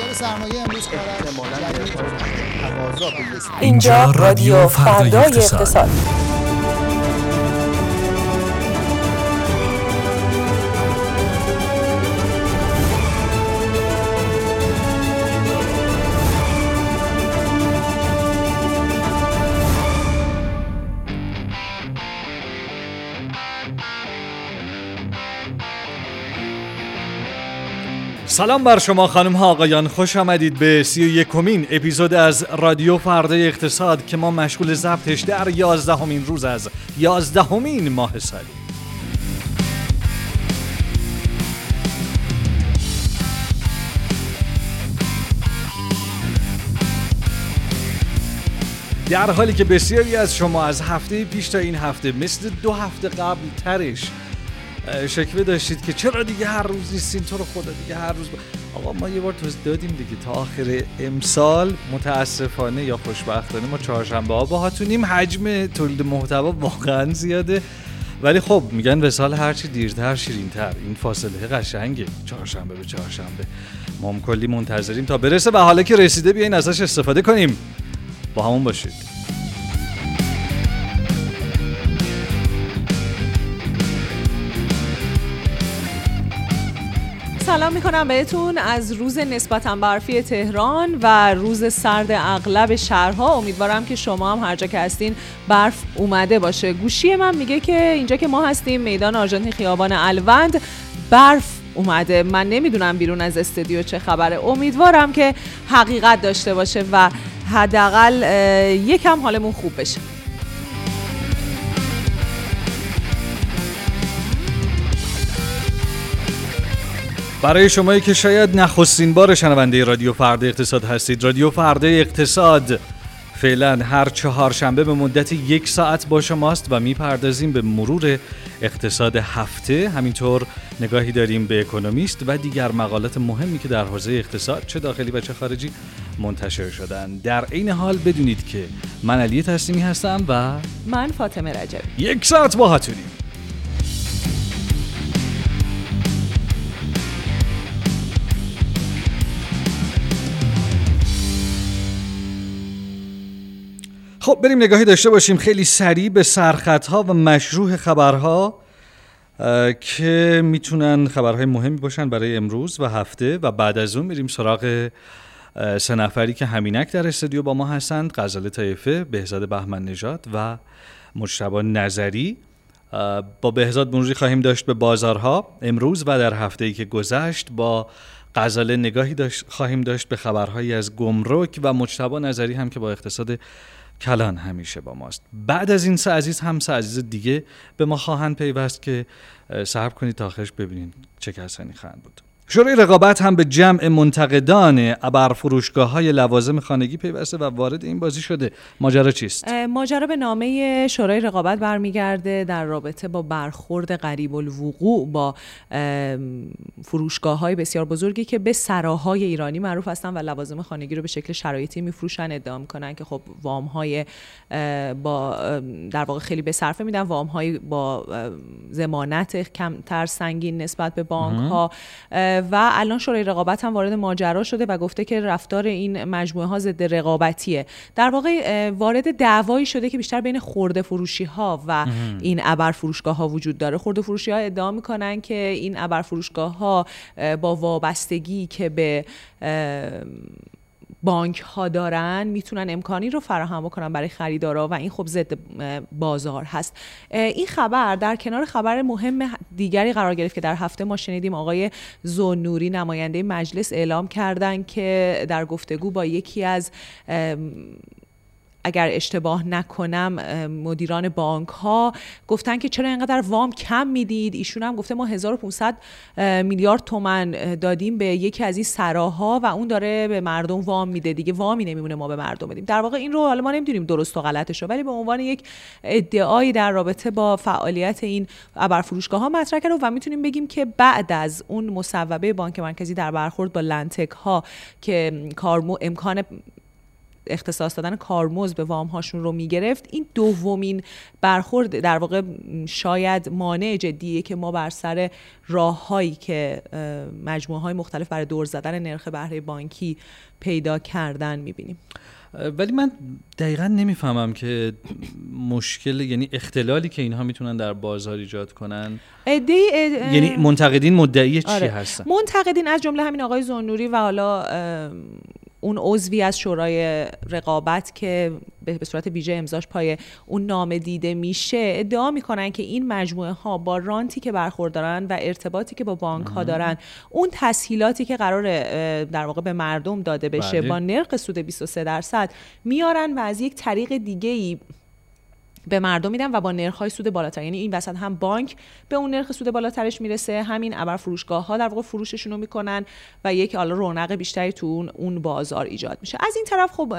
بازار سرمایه امروز اینجا رادیو فردای اقتصاد. سلام بر شما خانم ها آقایان. خوش آمدید به سی و یکمین اپیزود از رادیو فردای اقتصاد که ما مشغول ضبطش در یازدهمین روز از یازدهمین ماه سالی. در حالی که بسیاری از شما از هفته پیش تا این هفته مثل دو هفته قبل ترش شکوه داشتید که چرا دیگه هر روز نیستین؟ تو رو خدا دیگه هر روز آقا ما یه بار توضیح دادیم دیگه. تا آخر امسال متاسفانه یا خوشبختانه ما چهارشنبه ها باهاتونیم حجم تولید محتوا واقعا زیاده. ولی خب میگن وسال هرچی دیرتر شیرینتر. این فاصله قشنگه. چهارشنبه به چهارشنبه. ما هم کلی منتظریم تا برسه. و حالا که رسیده بیاین ازش استفاده کنیم. با همون باشید. سلام می‌کنم بهتون. از روز نسبتا برفی تهران و روز سرد اغلب شهرها امیدوارم که شما هم هر جا که هستین برف اومده باشه. گوشی من میگه که اینجا که ما هستیم میدان آرژانتین خیابان الوند برف اومده. من نمی‌دونم بیرون از استودیو چه خبره. امیدوارم که حقیقت داشته باشه و حداقل یکم حالمون خوب بشه. برای شمایی که شاید نخستین بار شنونده رادیو فردا اقتصاد هستید. رادیو فردا اقتصاد. فعلا هر چهارشنبه به مدت یک ساعت با شماست و می‌پردازیم به مرور اقتصاد هفته. همینطور نگاهی داریم به اکونومیست و دیگر مقالات مهمی که در حوزه اقتصاد چه داخلی و چه خارجی منتشر شدن. در عین حال بدونید که من علی تسلیمی هستم و من فاطمه رجبی. یک ساعت با هاتونیم. خب بریم نگاهی داشته باشیم. خیلی سریع به ها و مشروع خبرها که می‌تونن خبرهای مهمی باشن برای امروز و هفته و بعد از اون میریم سراغ سه نفری که همینک در استودیو با ما هستند. غزاله طایفه بهزاد بهمن نژاد و مجتبی نظری. با بهزاد مرزی خواهیم داشت به بازارها. امروز و در هفته ای که گذشت با غزاله نگاهی داشت خواهیم داشت به خبرهایی از گمرک و مجتبی نظری هم که با اقتصاد کلان همیشه با ماست. بعد از این سه عزیز هم سه عزیز دیگه به ما خواهند پیوست که صبر کنید تا آخرش ببینید چه کسانی خواهند بود. شورای رقابت هم به جمع منتقدان ابر فروشگاه های لوازم خانگی پیوسته و وارد این بازی شده. ماجرا چیست؟ ماجرا به نامه شورای رقابت برمیگرده در رابطه با برخورد قریب الوقوع با فروشگاه های بسیار بزرگی که به سراهای ایرانی معروف هستن و لوازم خانگی رو به شکل شرایطی میفروشن ادعا می‌کنن که خب وام های با در واقع خیلی به صرفه میدن. وام های با ضمانت کمتر سنگین نسبت به بانک ها و الان شورای رقابت هم وارد ماجرا شده و گفته که رفتار این مجموعه ها ضد رقابتیه. در واقع وارد دعوایی شده که بیشتر بین خورده فروشی ها و این ابر فروشگاه ها وجود داره. خورده فروشی ها ادعا می‌کنن که این ابر فروشگاه ها با وابستگی که به بانک ها دارن می‌تونن امکانی رو فراهم بکنن برای خریدارا و این خب ضد بازار هست. این خبر در کنار خبر مهم دیگری قرار گرفت که در هفته ما شنیدیم آقای زونوری نماینده مجلس اعلام کردن که در گفتگو با یکی از اگر اشتباه نکنم مدیران بانک ها گفتن که چرا اینقدر وام کم می‌دید؟ ایشون هم گفته ما 1500 میلیارد تومن دادیم به یکی از این سراها و اون داره به مردم وام میده دیگه وامی نمیمونه ما به مردم بدیم. در واقع این رو حالا ما نمی‌دونیم درست و غلطش رو ولی به عنوان یک ادعایی در رابطه با فعالیت این ابرفروشگاه ها مطرح کرده و می‌تونیم بگیم که بعد از اون مصوبه بانک مرکزی در برخورد با لنتک ها که کارمو امکان اختصاص دادن کارمز به وام هاشون رو می‌گرفت. این دومین برخورد در واقع شاید مانع جدیه که ما بر سر راههایی که مجموعه های مختلف برای دور زدن نرخ بهره بانکی پیدا کردن می‌بینیم. ولی من دقیقا نمی‌فهمم که مشکل یعنی اختلالی که اینها می‌تونن در بازار ایجاد کنن. یعنی منتقدین مدعی چی آره. هستن؟ منتقدین از جمله همین آقای زنوری و حالا اون عضوی از شورای رقابت که به صورت ویژه امضاش پای اون نامه دیده میشه ادعا می‌کنن که این مجموعه ها با رانتی که برخوردارن و ارتباطی که با بانک ها دارن اون تسهیلاتی که قرار در واقع به مردم داده بشه بله. با نرخ سود 23 درصد میارن و از یک طریق دیگه ای به مردم میدن و با نرخ های سود بالاتر یعنی این وسط هم بانک به اون نرخ سود بالاترش می‌رسه همین ابر فروشگاه ها در واقع فروششون رو می‌کنن و یک حالا رونق بیشتری تو اون اون بازار ایجاد میشه از این طرف خب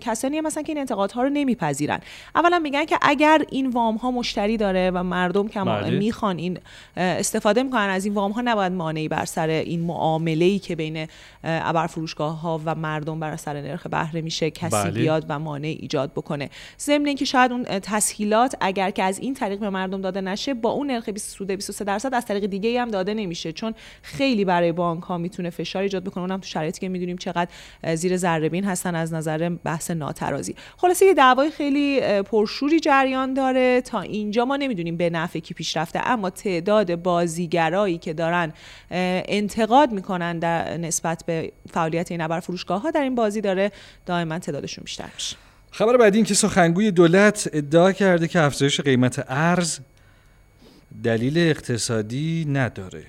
کسانی هم مثلا که این انتقادها رو نمیپذیرن اولا میگن که اگر این وام ها مشتری داره و مردم که بله. می‌خوان این استفاده می‌کنن از این وام ها نباید مانعی بر سر این معامله ای که بین ابر فروشگاه ها و مردم بر سر نرخ بهره میشه کسی بله. بیاد و مانع ایجاد بکنه ضمن اینکه شاید اون تسهیلات اگر که از این طریق به مردم داده نشه با اون نرخ 20 سود 23 درصد از طریق دیگه هم داده نمیشه. چون خیلی برای بانک ها می‌تونه فشار ایجاد بکنه. اونم تو شرایطی که می‌دونیم چقدر زیر ذره بین هستن از نظر بحث ناترازی. خلاصه یه دعوای خیلی پرشوری جریان داره. تا اینجا ما نمی‌دونیم به نفع کی پیش رفته اما تعداد بازیگرایی که دارن انتقاد می‌کنن در نسبت به فعالیت این ابر فروشگاه ها در این بازی داره دائما تعدادشون بیشتر میشه. خبر بعدی این که سخنگوی دولت ادعا کرده که افزایش قیمت ارز دلیل اقتصادی نداره.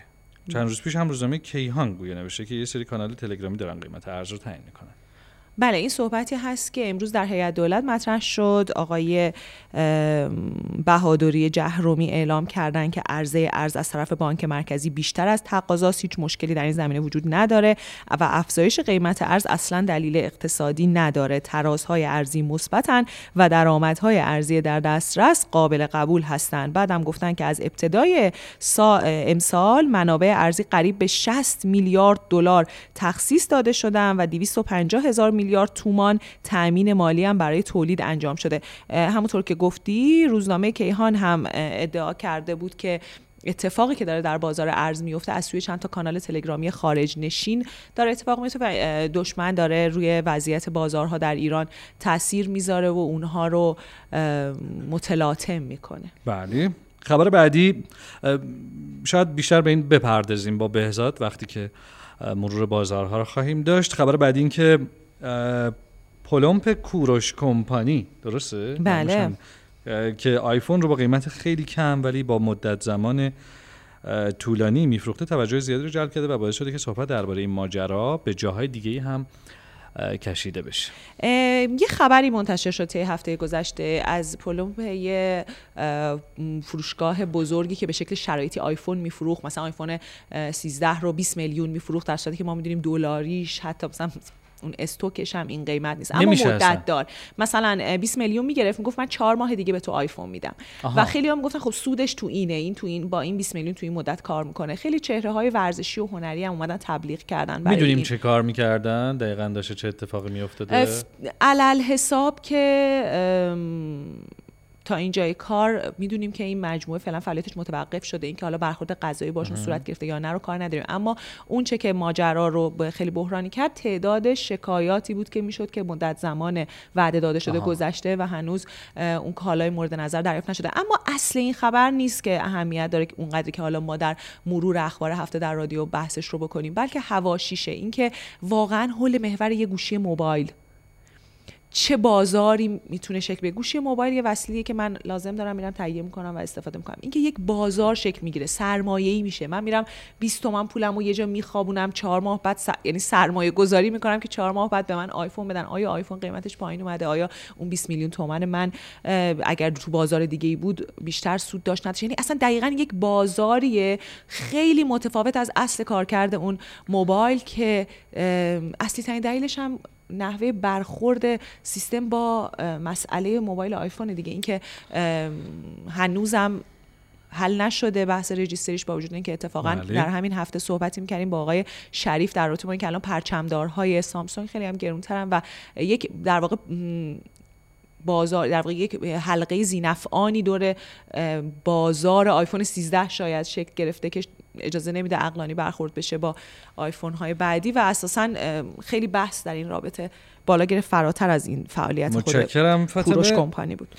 چند روز پیش هم روزنامه کیهان گویا نوشته که یه سری کانال تلگرامی دارن قیمت ارز رو تعیین می‌کنن. بله این صحبتی هست که امروز در هیئت دولت مطرح شد. آقای بهادری جهرومی اعلام کردن که عرضه ارز از طرف بانک مرکزی بیشتر از تقاضاست. هیچ مشکلی در این زمینه وجود نداره و افزایش قیمت ارز اصلا دلیل اقتصادی نداره. ترازهای ارزی مثبتن و درآمدهای ارزی در دسترس قابل قبول هستند بعدم گفتن که از ابتدای امسال منابع ارزی قریب به 60 میلیارد دلار تخصیص داده شدن و 250 هزار تومان تأمین مالی هم برای تولید انجام شده. همونطور که گفتی روزنامه کیهان هم ادعا کرده بود که اتفاقی که داره در بازار ارز میفته از سوی چند تا کانال تلگرامی خارج نشین داره اتفاق میفته و دشمن داره روی وضعیت بازارها در ایران تاثیر می‌ذاره و اونها رو متلاطم می‌کنه. بله. خبر بعدی شاید بیشتر به این بپردازیم با بهزاد وقتی که مرور بازارها رو خواهیم داشت. خبر بعدی این که پلمپ کوروش کمپانی درسته؟ بله که آیفون رو با قیمت خیلی کم ولی با مدت زمان طولانی میفروخته توجه زیادی رو جلب کرده و باعث شده که صحبت درباره این ماجرا به جاهای دیگه هم کشیده بشه یه خبری منتشر شد طی هفته گذشته از پلمپ یه فروشگاه بزرگی که به شکل شرایطی آیفون میفروخت مثلا آیفون 13 رو 20 میلیون میفروخت در صورتی که ما می‌دونیم دلاریش حتی مثلا اون stock ش هم این قیمت نیست. اما مدت دار. مثلا 20 میلیون می‌گرفت می‌گفت من چهار ماه دیگه به تو آیفون میدم. و خیلی هم می‌گفتن خب سودش تو اینه. این تو این با این 20 میلیون تو این مدت کار می‌کنه. خیلی چهره های ورزشی و هنری هم اومدن تبلیغ کردن می‌دونیم چه کار می‌کردن؟ دقیقا داشته چه اتفاقی میافتاده؟ علل حساب که تا اینجای کار می‌دونیم که این مجموعه فعلا فعالیتش متوقف شده. اینکه حالا برخورد قضایی باشون صورت گرفته یا نه رو کار نداریم. اما اون چه که ماجرا رو خیلی بحرانی کرد تعداد شکایاتی بود که می‌شد که مدت زمان وعده داده شده گذشته و هنوز اون کالای مورد نظر دریافت نشده. اما اصل این خبر نیست که اهمیت داره که اونقدری که حالا ما در مرور اخبار هفته در رادیو بحثش رو بکنیم بلکه هواشیشه. اینکه واقعا حول محور یه گوشی موبایل. چه بازاری می‌تونه شکل بگیره. گوشی موبایل یه وسیله که من لازم دارم میرم تهیه می‌کنم و استفاده می‌کنم. اینکه یک بازار شکل می‌گیره. سرمایه‌ای میشه. من میرم 20 تومن پولمو یه جا میخوابونم چهار ماه بعد س... یعنی سرمایه گذاری می‌کنم که چهار ماه بعد به من آیفون بدن. آیا آیفون قیمتش پایین اومده؟ آیا اون 20 میلیون تومن من اگر تو بازار دیگه ای بود بیشتر سود داشت نداشت؟ یعنی اصلا دقیقا یک بازاریه. خیلی متفاوت از اصل کارکرد اون موبایل که اصلی ترین دلیلش هم نحوه برخورد سیستم با مسئله موبایل آیفون دیگه اینکه هنوزم حل نشده بحث رجیستریش با وجود اینکه اتفاقا بله. در همین هفته صحبتی می‌کردیم با آقای شریف در رابطه با اینکه الان پرچمدارهای سامسونگ خیلی هم گرونترن و یک در واقع بازار در واقع یک حلقه زینفعانی دور بازار آیفون 13 شاید شکل گرفته که اجازه نمیده اقلانی برخورد بشه با آیفون های بعدی و اساسا خیلی بحث در این رابطه بالا گرفت فراتر از این فعالیت خود متشکرم کوروش کمپانی بود.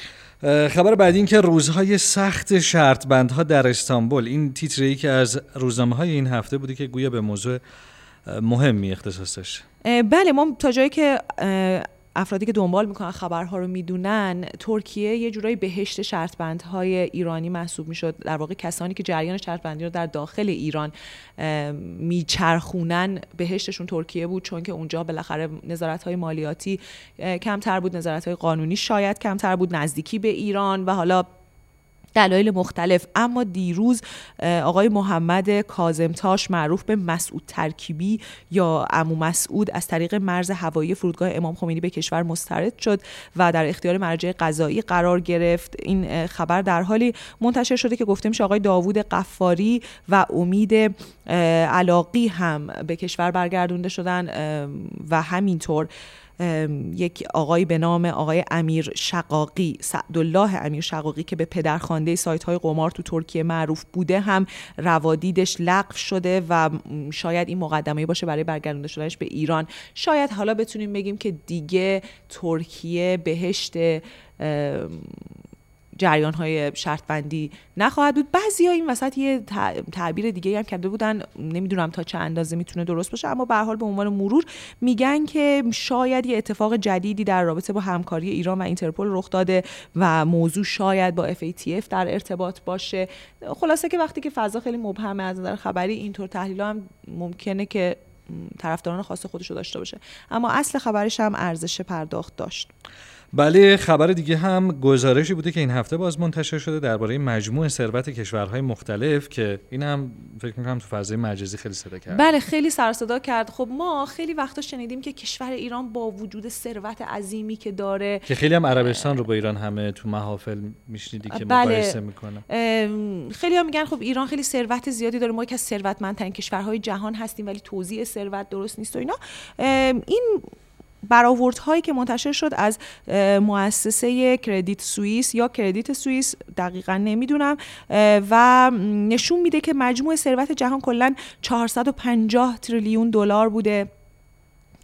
خبر بعدی این که روزهای سخت شرطبندها در استانبول. این تیتری که از روزنامه های این هفته بوده که گویا به موضوع مهمی اختصاص داشت بله ما تا جایی که افرادی که دنبال می‌کنن خبرها رو می‌دونن ترکیه یه جورایی بهشت شرطبندهای ایرانی محسوب می‌شد. در واقع کسانی که جریان شرطبندی رو در داخل ایران میچرخونن بهشتشون ترکیه بود چون که اونجا بالاخره نظارت های مالیاتی کمتر بود. نظارت های قانونی شاید کمتر بود. نزدیکی به ایران و حالا دلایل مختلف. اما دیروز آقای محمد کازمتاش معروف به مسعود ترکیبی یا امو مسعود از طریق مرز هوایی فرودگاه امام خمینی به کشور مسترد شد و در اختیار مرجع قضایی قرار گرفت. این خبر در حالی منتشر شده که گفته میشه آقای داوود قفاری و امید علاقی هم به کشور برگردونده شدن و همینطور یک آقای به نام آقای امیر شقاقی سعدالله امیر شقاقی که به پدرخوانده سایت های قمار تو ترکیه معروف بوده هم روادیدش لغو شده و شاید این مقدمه باشه برای برگردونده شدنش به ایران. شاید حالا بتونیم بگیم که دیگه ترکیه بهشت جریان های شرط بندی نخواهد بود. بعضی ها این وسط یه تع- تعبیر دیگه هم کرده بودن نمی‌دونم تا چه اندازه می‌تونه درست باشه اما به حال به عنوان مرور میگن که شاید یه اتفاق جدیدی در رابطه با همکاری ایران و اینترپل رخ داده و موضوع شاید با FATF در ارتباط باشه. خلاصه که وقتی که فضا خیلی مبهمه از نظر خبری اینطور تحلیل هم ممکنه که طرفداران خاص خودش رو داشته باشه. اما اصل خبرش هم ارزش پرداخت داشت. بله خبر دیگه هم گزارشی بوده که این هفته باز منتشر شده درباره مجموع ثروت کشورهای مختلف که این هم فکر می‌کنم تو فضای مجازی خیلی صدا کرد. بله خیلی سر صدا کرد. خب ما خیلی وقتا شنیدیم که کشور ایران با وجود ثروت عظیمی که داره که خیلی هم عربستان رو با ایران همه تو محافل میشنیدی که بله. مقایسه می‌کنه. خیلی هم میگن خب ایران خیلی ثروت زیادی داره. ما یکی از ثروتمندترین کشورهای جهان هستیم ولی توزیع ثروت درست نیست و اینا. این برآوردهایی که منتشر شد از مؤسسه کردیت سوئیس یا کردیت سوئیس دقیقا نمی‌دونم و نشون میده که مجموع ثروت جهان کلا 450 تریلیون دلار بوده.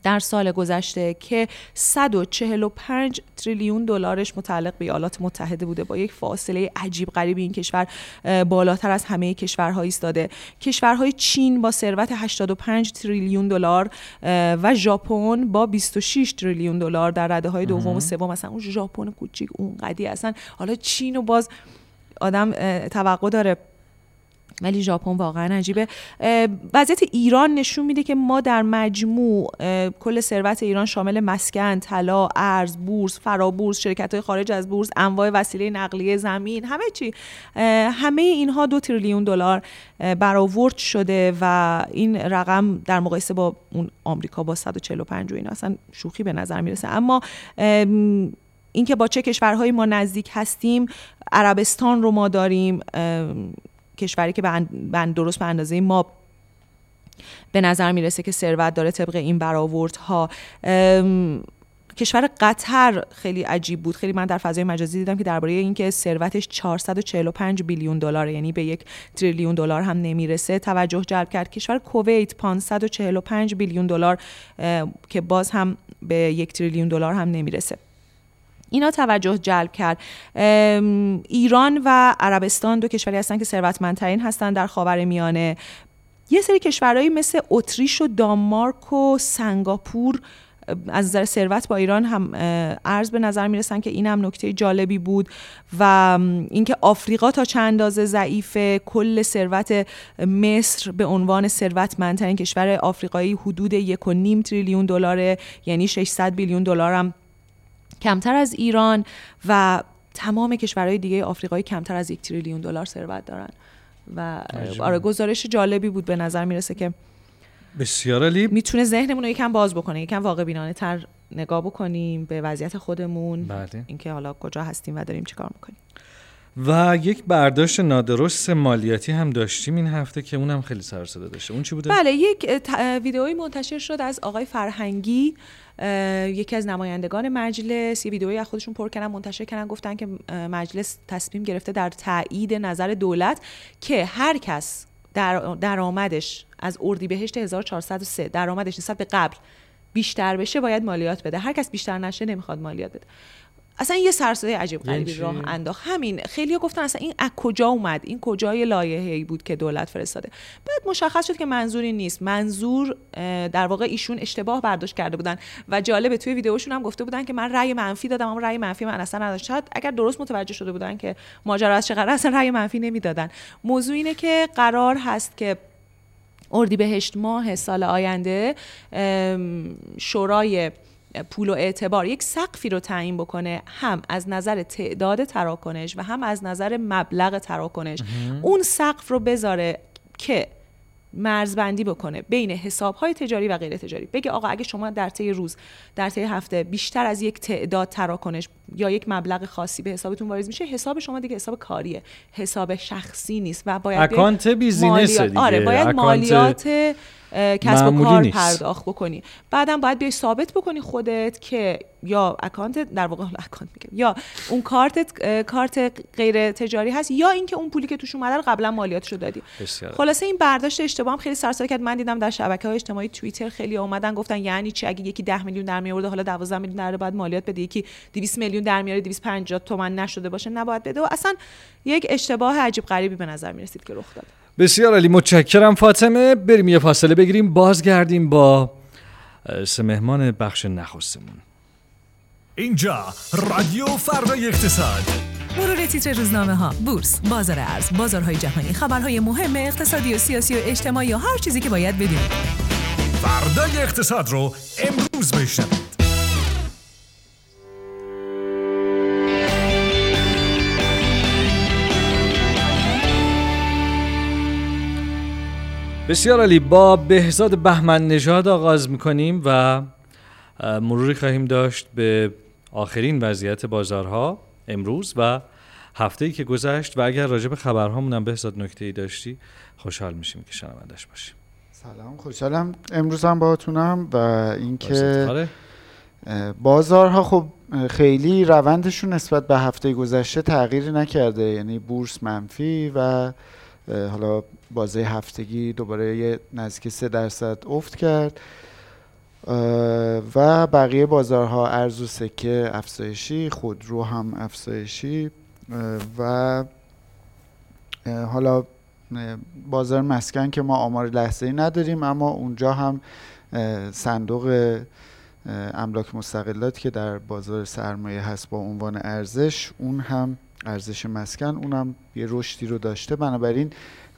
در سال گذشته که 145 تریلیون دلارش متعلق به ایالات متحده بوده با یک فاصله عجیب غریبی این کشور بالاتر از همه کشورها ایستاده. کشورهای چین با ثروت 85 تریلیون دلار و ژاپن با 26 تریلیون دلار در رده های دوم و سوم. مثلا اون ژاپن کوچیک اون قدی اصلا. حالا چین و باز آدم توقع داره ولی ژاپن واقعا عجیبه. وضعیت ایران نشون میده که ما در مجموع کل ثروت ایران شامل مسکن، طلا، ارز، بورس، فرابورس، شرکت های خارج از بورس، انواع وسیله نقلیه زمین، همه چی. همه اینها دو تریلیون دلار برآورد شده و این رقم در مقایسه با اون آمریکا با 145 و اینا اصلا شوخی به نظر می‌رسه. اما ام، اینکه با چه کشورهایی ما نزدیک هستیم عربستان رو ما داریم کشوری که اند- درست به اندازه ما به نظر می‌رسه که ثروت داره طبق این برآوردها. کشور قطر خیلی عجیب بود. خیلی من در فضای مجازی دیدم که درباره اینکه ثروتش 445 بیلیون دلار یعنی به یک تریلیون دلار هم نمی‌رسه توجه جلب کرد. کشور کویت 545 بیلیون دلار که باز هم به یک تریلیون دلار هم نمی‌رسه. اینا توجه جلب کرد. ایران و عربستان دو کشوری هستن که ثروتمندترین هستن در خاور میانه. یه سری کشورهایی مثل اتریش و دانمارک و سنگاپور از نظر ثروت با ایران هم ارز به نظر می‌رسن که این هم نکته جالبی بود و اینکه آفریقا تا چند اندازه ضعیفه کل ثروت مصر به عنوان ثروتمندترین کشور آفریقایی حدود یک و نیم تریلیون دلاره یعنی 600 بیلیون دلار هم کمتر از ایران و تمام کشورهای دیگه آفریقایی کمتر از یک تریلیون دلار ثروت دارن. و. آره گزارش جالبی بود به نظر می‌رسه که بسیار عالی. می‌تونه ذهنمون رو یکم باز بکنه یکم واقع بینانه تر نگاه بکنیم به وضعیت خودمون. بله. اینکه حالا کجا هستیم و داریم چیکار می‌کنیم. و یک برداشت نادرست مالیاتی هم داشتیم این هفته که اونم خیلی سر صدا داشته. اون چی بوده؟ بله یک ویدئویی منتشر شد از آقای فرهنگی. یکی از نمایندگان مجلس یه ویدئویی از خودشون پر کردن منتشر کردن گفتن که مجلس تصمیم گرفته در تایید نظر دولت که هر کس در درآمدش از اردیبهشت 1403 درآمدش نسبت به قبل بیشتر بشه باید مالیات بده. هر کس بیشتر نشه نمی‌خواد مالیات بده. اصلا یه سرسده عجیب غریبی راه انداخت. همین خیلی گفتن اصلا این از کجا اومد؟ این کجای لایحه‌ای بود که دولت فرستاده؟ بعد مشخص شد که منظوری نیست. منظور در واقع ایشون اشتباه برداشت کرده بودن و جالبه توی ویدیوشون هم گفته بودن که من رأی منفی دادم اما رأی منفی من اصلا نداشت. شاید اگر درست متوجه شده بودن که ماجرا از چه قرار اصلا رأی منفی نمی‌دادن. موضوع اینه که قرار هست که اردیبهشت ماه سال آینده شورای پول و اعتبار یک سقفی رو تعیین بکنه هم از نظر تعداد تراکنش و هم از نظر مبلغ تراکنش. اون سقف رو بذاره که مرزبندی بکنه بین حساب های تجاری و غیر تجاری. بگه آقا اگه شما در طی روز در طی هفته بیشتر از یک تعداد تراکنش یا یک مبلغ خاصی به حسابتون واریز میشه حساب شما دیگه حساب کاریه. حساب شخصی نیست و باید account business دیگه. آره باید مالیات کسب و کار پرداخت بکنی. بعدم باید بیای ثابت بکنی خودت که یا account در واقع account میگم. یا اون کارت کارت غیر تجاری هست یا اینکه اون پولی که توش اومده رو قبلا مالیاتشو دادی. خلاصه این برداشت اشتباه هم خیلی سر و صدا کرد. من دیدم در شبکه های اجتماعی توییتر خیلی اومدن گفتن یعنی چی؟ اگه یکی 10 میلیون در میاورده حالا 12 میلیون در بعد مالیات بده. یکی 200 میلیون در میاره 250 تومن نشده باشه. نباید بده. و اصلا یک اشتباه عجیب غریبی به نظر می‌رسید که رخ داد. بسیار علی متشکرم فاطمه. بریم یه فاصله بگیریم. بازگردیم با سه مهمان بخش نخستمون. اینجا رادیو فردای اقتصاد. مرور تیتر روزنامه ها بورس بازار ارز بازارهای جهانی خبرهای مهم اقتصادی و سیاسی و اجتماعی و هر چیزی که باید بدونید. فردای اقتصاد رو امروز بشنوید. بسیار علی با بهزاد بهمن نژاد آغاز می‌کنیم و مروری خواهیم داشت به آخرین وضعیت بازارها امروز و هفته ای که گذشت و اگر راجع به خبرهامون هم بهزاد نکته ای داشتی خوشحال میشیم که شنوندش باشیم. سلام خوشحالم. امروز هم باهاتونم و اینکه بازارها خب خیلی روندشون نسبت به هفته گذشته تغییری نکرده. یعنی بورس منفی و حالا بازه هفتگی دوباره یه نزدیک سه درصد افت کرد. و بقیه بازارها ارز و سکه افزایشی خودرو هم افزایشی. و حالا بازار مسکن که ما آمار لحظه ای نداریم اما اونجا هم صندوق املاک مستقلات که در بازار سرمایه هست با عنوان ارزش اون هم ارزش مسکن اونم یه رشدی رو داشته. بنابراین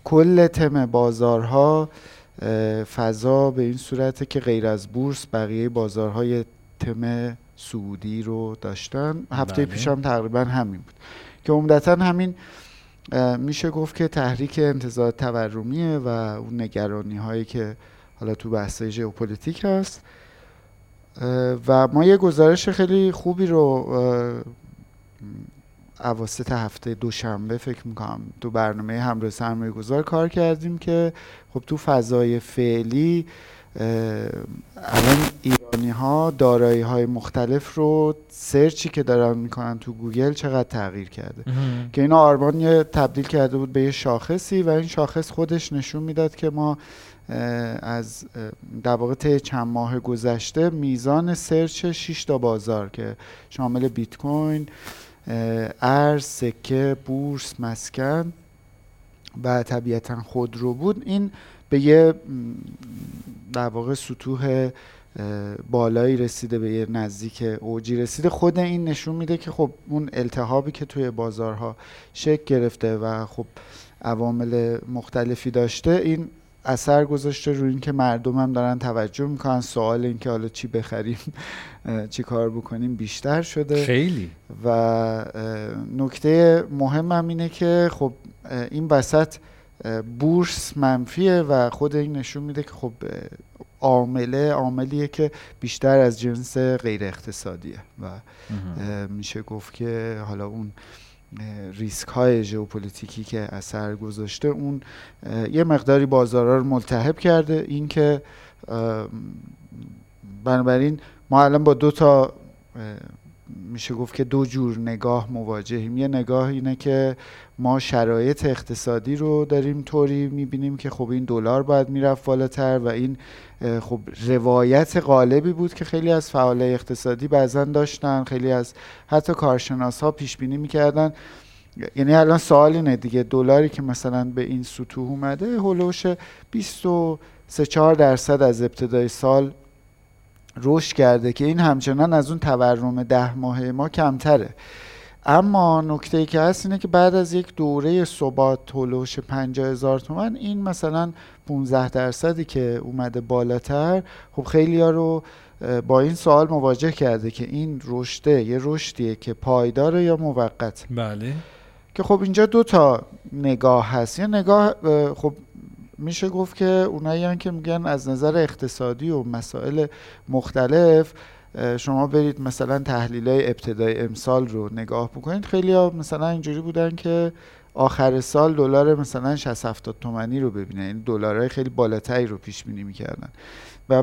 کل تم بازارها فضا به این صورته که غیر از بورس بقیه بازارهای تم سعودی رو داشتن. هفته بله. پیش هم تقریبا همین بود. که عمدتا همین میشه گفت که تحریک انتظار تورمیه و اون نگرانی هایی که حالا تو بحث ژئوپلیتیک هست. و ما یه گزارش خیلی خوبی رو اواسط هفته دوشنبه فکر می‌کنم تو برنامه همراه سرمایه گذار کار کردیم که خب تو فضای فعلی الان ایرانی ها دارایی های مختلف رو search ی که دارن می‌کنن تو گوگل چقدر تغییر کرده. که اینا آرمان یه تبدیل کرده بود به یه شاخصی و این شاخص خودش نشون می‌داد که ما از در واقع چند ماه گذشته میزان سرچ 6 تا بازار که شامل بیت کوین ارز سکه بورس مسکن و طبیعتا خودرو بود. این به یه در واقع سطوح بالایی رسیده به یه نزدیک اوجی رسیده. خود این نشون میده که خب اون التهابی که توی بازارها شکل گرفته و خب عوامل مختلفی داشته این اثر گذاشته روی اینکه مردم هم دارن توجه می‌کنن. سوال اینکه حالا چی بخریم چی کار بکنیم بیشتر شده. خیلی. و نکته مهم هم اینه که خب این وسط بورس منفیه و خود این نشون میده که خب عامله عاملیه که بیشتر از جنس غیر اقتصادیه. و میشه گفت که حالا اون ریسک های ژئوپلیتیکی که اثر گذاشته اون یه مقداری بازارها رو ملتهب کرده. اینکه بنابراین ما الان با دو تا میشه گفت که دو جور نگاه مواجهیم. یه نگاه اینه که ما شرایط اقتصادی رو داریم طوری می‌بینیم که خب این دلار باید می‌رفت بالاتر و این خب روایت غالبی بود که خیلی از فعال اقتصادی بعضا داشتن خیلی از حتی کارشناس ها پیش بینی می‌کردن. یعنی الان سوال اینه دیگه دلاری که مثلا به این سطوح اومده هلوش 23 4 درصد از ابتدای سال رشد کرده که این همچنان از اون تورم ده ماهه ما کمتره. اما نکته ای که هست اینه که بعد از یک دوره ثبات هلوش 50 هزار تومن این مثلا 15 درصدی که اومده بالاتر خب خیلی ها رو با این سوال مواجه کرده که این رشده یه رشدیه که پایداره یا موقت؟ بله. که خب اینجا دو تا نگاه هست. یه نگاه خب میشه گفت که اونایی که میگن از نظر اقتصادی و مسائل مختلف شما برید مثلا تحلیل های ابتدای امسال رو نگاه بکنید خیلی ها مثلا اینجوری بودن که آخر سال دلار مثلا 60 70 تومانی رو ببینن یعنی دلارهای خیلی بالاتری رو پیش بینی می‌کردن. و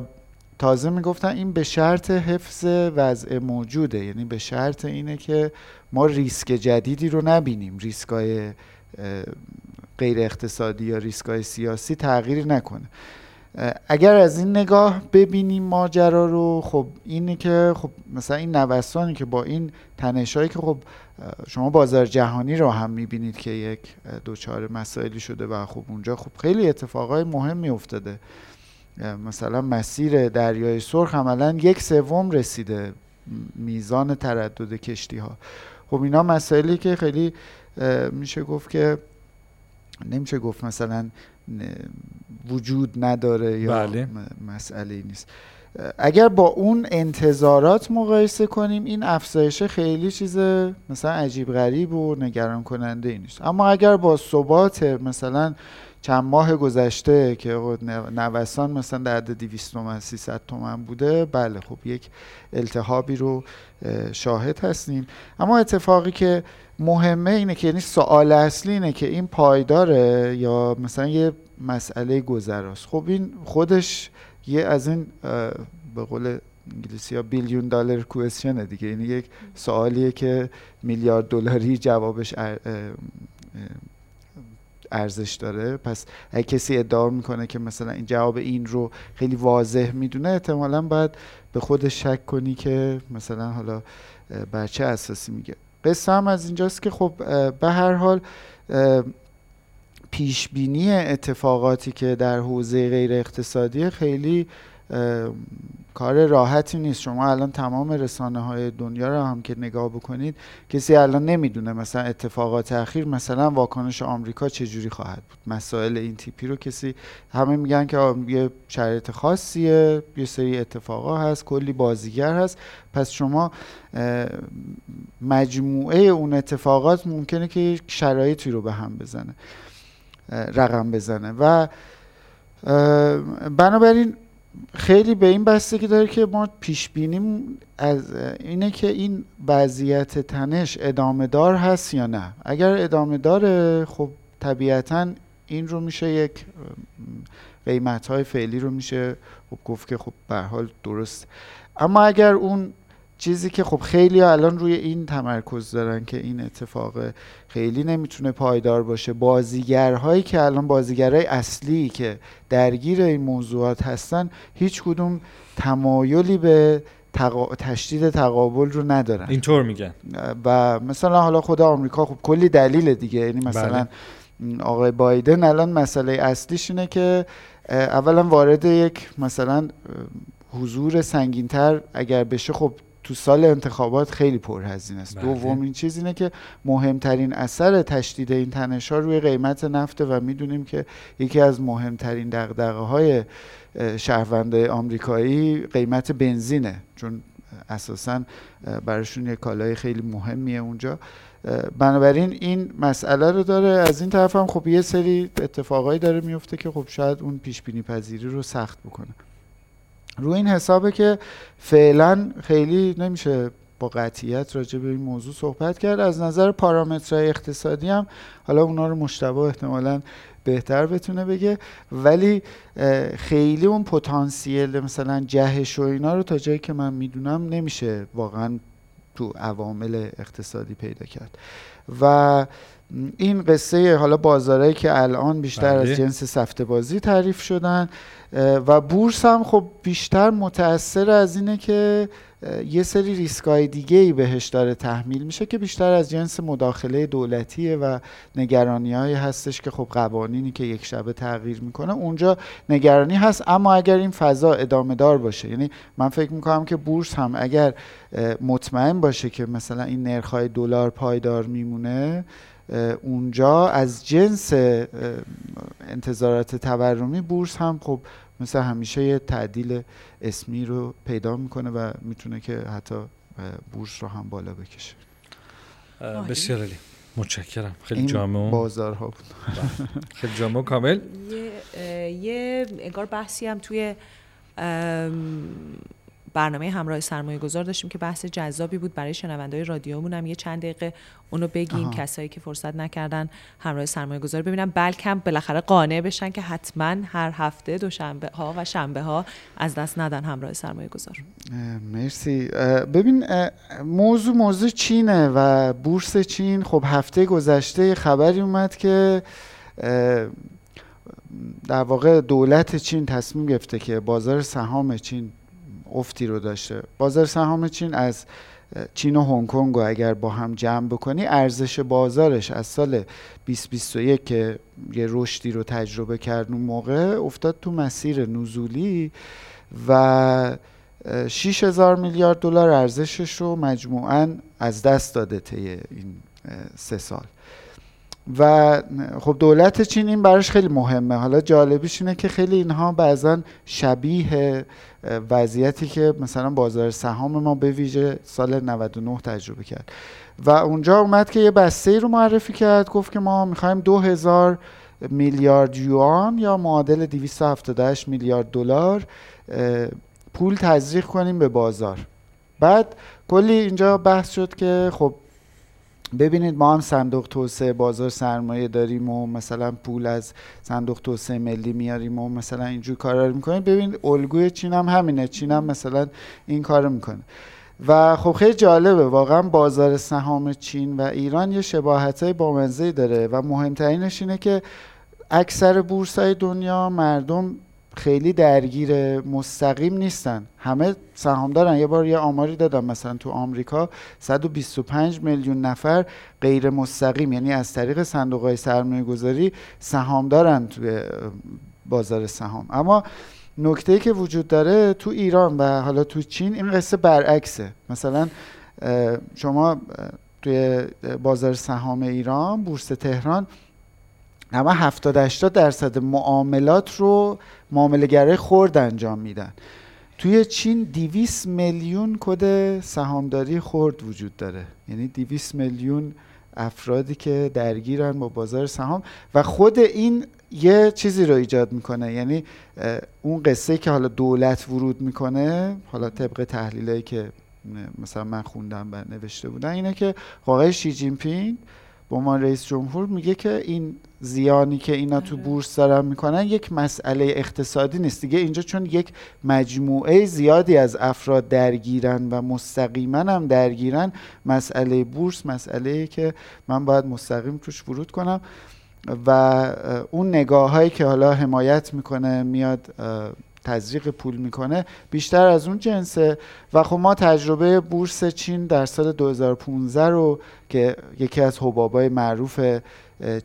تازه می‌گفتن این به شرط حفظ وضع موجوده یعنی به شرط اینه که ما ریسک جدیدی رو نبینیم ریسکای غیر اقتصادی یا ریسکای سیاسی تغییری نکنه. اگر از این نگاه ببینیم ماجرا رو خب اینی که خب مثلا این نوسانی که با این تنشایی که خب شما بازار جهانی رو هم می‌بینید که یک دوچار مسائلی شده و خب اونجا خب خیلی اتفاقای مهمی افتاده. مثلا مسیر دریای سرخ عملا یک سوم رسیده میزان تردد کشتی ها خب اینا مسائلی که خیلی میشه گفت که نمیشه گفت مثلا وجود نداره یا بله. مسئله نیست اگر با اون انتظارات مقایسه کنیم این افزایش خیلی چیز مثلا عجیب غریب و نگران کننده ای نیست اما اگر با ثبات مثلا چند ماه گذشته که نوسان مثلا در حد 200 تومن 300 تومن بوده بله خب یک التهابی رو شاهد هستیم. اما اتفاقی که مهمه اینه که یعنی سوال اصلی اینه که این پایداره یا مثلا یه مسئله گذراست؟ خب این خودش یه از این به قول انگلیسی ها بیلیون دلار کوئسشنه دیگه. یعنی یک سوالیه که میلیارد دلاری جوابش ارزش داره. پس اگه کسی ادعا می‌کنه که مثلا این جواب این رو خیلی واضح می‌دونه احتمالا باید به خودش شک کنی که مثلا حالا بر چه اساسی میگه. قصه هم از اینجاست که خب به هر حال پیش بینی اتفاقاتی که در حوزه غیر اقتصادی خیلی کار راحتی نیست. شما الان تمام رسانه های دنیا رو هم که نگاه بکنید کسی الان نمی‌دونه مثلا اتفاقات اخیر مثلا واکنش آمریکا چجوری خواهد بود. مسائل این تیپی رو کسی همه میگن که یه شرایط خاصیه یه سری اتفاقا هست کلی بازیگر هست. پس شما مجموعه اون اتفاقات ممکنه که شرایطی رو به هم بزنه رقم بزنه. و بنابراین خیلی به این بستگی داره که ما پیش بینیم از اینه که این وضعیت تنش ادامه دار هست یا نه. اگر ادامه داره خب طبیعتا این رو میشه یک قیمت های فعلی رو میشه خب گفت که خب به حال درست. اما اگر اون چیزی که خب خیلی الان روی این تمرکز دارن که این اتفاق خیلی نمی‌تونه پایدار باشه. بازیگرهایی که الان بازیگرهای اصلی که درگیر این موضوعات هستن هیچ کدوم تمایلی به تقا... تشدید تقابل رو ندارن. اینطور میگن. و مثلا حالا خود آمریکا خب کلی دلیل دیگه. یعنی مثلا بله. آقای بایدن الان مسئله اصلیش اینه که اولا وارد یک مثلا حضور سنگینتر اگر بشه خب تو سال انتخابات خیلی پرهزینه است. بله. دومین چیز اینه که مهمترین اثر تشدید این تنش ها روی قیمت نفته و می‌دونیم که یکی از مهمترین دقدقه های شهرونده آمریکایی قیمت بنزینه. چون اساسا براشون یه کالای خیلی مهمیه اونجا. بنابراین این مسئله رو داره. از این طرف هم خب یه سری اتفاقایی داره میفته که خب شاید اون پیش بینی پذیری رو سخت بکنه. روی این حسابه که فعلا خیلی نمیشه با قطعیت راجع به این موضوع صحبت کرد. از نظر پارامترهای اقتصادی هم حالا اونا رو مشتبه احتمالا بهتر بتونه بگه. ولی خیلی اون پتانسیل مثلا جهش و اینا رو تا جایی که من می‌دونم نمیشه واقعا تو عوامل اقتصادی پیدا کرد. و این قصه حالا بازارهایی که الان بیشتر بله. از جنس سفته بازی تعریف شدن و بورس هم خب بیشتر متاثر از اینه که یه سری ریسکای دیگه ای بهش داره تحمیل میشه که بیشتر از جنس مداخله دولتیه و نگرانی هایی هستش که خب قوانینی که یک شبه تغییر می‌کنه اونجا نگرانی هست اما اگر این فضا ادامه دار باشه یعنی من فکر می‌کنم که بورس هم اگر مطمئن باشه که مثلا این نرخهای دلار پایدار میمونه اونجا از جنس انتظارات تورمی بورس هم خب مثل همیشه یه تعدیل اسمی رو پیدا می‌کنه و می‌تونه که حتی بورس رو هم بالا بکشه. بسیار علی متشکرم. خیلی جامع بازارها بود. بله. خیلی جامع کامل. یه, یه انگار بحثی هم توی برنامه همراه سرمایه گذار داشتیم که بحث جذابی بود. برای شنوندهای رادیومون هم یه چند دقیقه اونو بگیم آها. کسایی که فرصت نکردن همراه سرمایه گذار ببینم بلکم بالاخره قانع بشن که حتما هر هفته دوشنبه ها و شنبه ها از دست ندن همراه سرمایه گذار مرسی ببین موضوع موضوع چینه و بورس چین. خب هفته گذشته خبری اومد که در واقع دولت چین تصمیم گرفته که بازار سهام چین افتی رو داشته. بازار سهام چین از چین و هنگ کنگ رو اگر با هم جمع بکنی ارزش بازارش از سال 2021 که یه رشدی رو تجربه کرد اون موقع افتاد تو مسیر نزولی و 6 هزار میلیارد دلار ارزشش رو مجموعا از دست داده طی این سه سال. و خب دولت چین این براش خیلی مهمه. حالا جالبیش اینه که خیلی اینها بعضا شبیه وضعیتی که مثلا بازار سهام ما به ویژه سال 99 تجربه کرد. و اونجا اومد که یه بسته ای رو معرفی کرد گفت که ما می‌خوایم 2000 میلیارد یوان یا معادل 278 میلیارد دلار پول تزریق کنیم به بازار. بعد کلی اینجا بحث شد که خب ببینید ما هم صندوق توسعه بازار سرمایه داریم و مثلا پول از صندوق توسعه ملی میاریم و مثلا اینجور کارا رو می‌کنیم. ببینید الگوی چین هم همینه. چین هم مثلا این کار می‌کنه. و خب خیلی جالبه. واقعا بازار سهام چین و ایران یه شباهت های بامزه داره و مهمترینش اینه که اکثر بورس های دنیا مردم خیلی درگیر مستقیم نیستن. همه سهام دارن. یه بار یه آماری دادم مثلا تو آمریکا 125 میلیون نفر غیر مستقیم یعنی از طریق صندوق های سرمایه گذاری سهام دارن توی بازار سهام. اما نکته که وجود داره تو ایران و حالا تو چین این قصه برعکسه. مثلا شما توی بازار سهام ایران بورس تهران اما 70 80 درصد معاملات رو معاملهگرای خرد انجام میدن. توی چین 200 میلیون کد سهامداری خرد وجود داره. یعنی 200 میلیون افرادی که درگیرن با بازار سهام و خود این یه چیزی رو ایجاد می‌کنه. یعنی اون قصه که حالا دولت ورود می‌کنه حالا طبق تحلیلایی که مثلا من خوندم و نوشته بودن اینه که آقای شی جین پینگ به عنوان رئیس جمهور میگه که این زیانی که اینا تو آره. بورس دارن می‌کنن یک مسئله اقتصادی نیست دیگه اینجا چون یک مجموعه زیادی از افراد درگیرن و مستقیما هم درگیرن مسئله بورس مسئله که من باید مستقیم توش ورود کنم و اون نگاه هایی که حالا حمایت می‌کنه میاد تزریق پول می‌کنه بیشتر از اون جنسه. و خب ما تجربه بورس چین در سال 2015 رو که یکی از حبابای معروف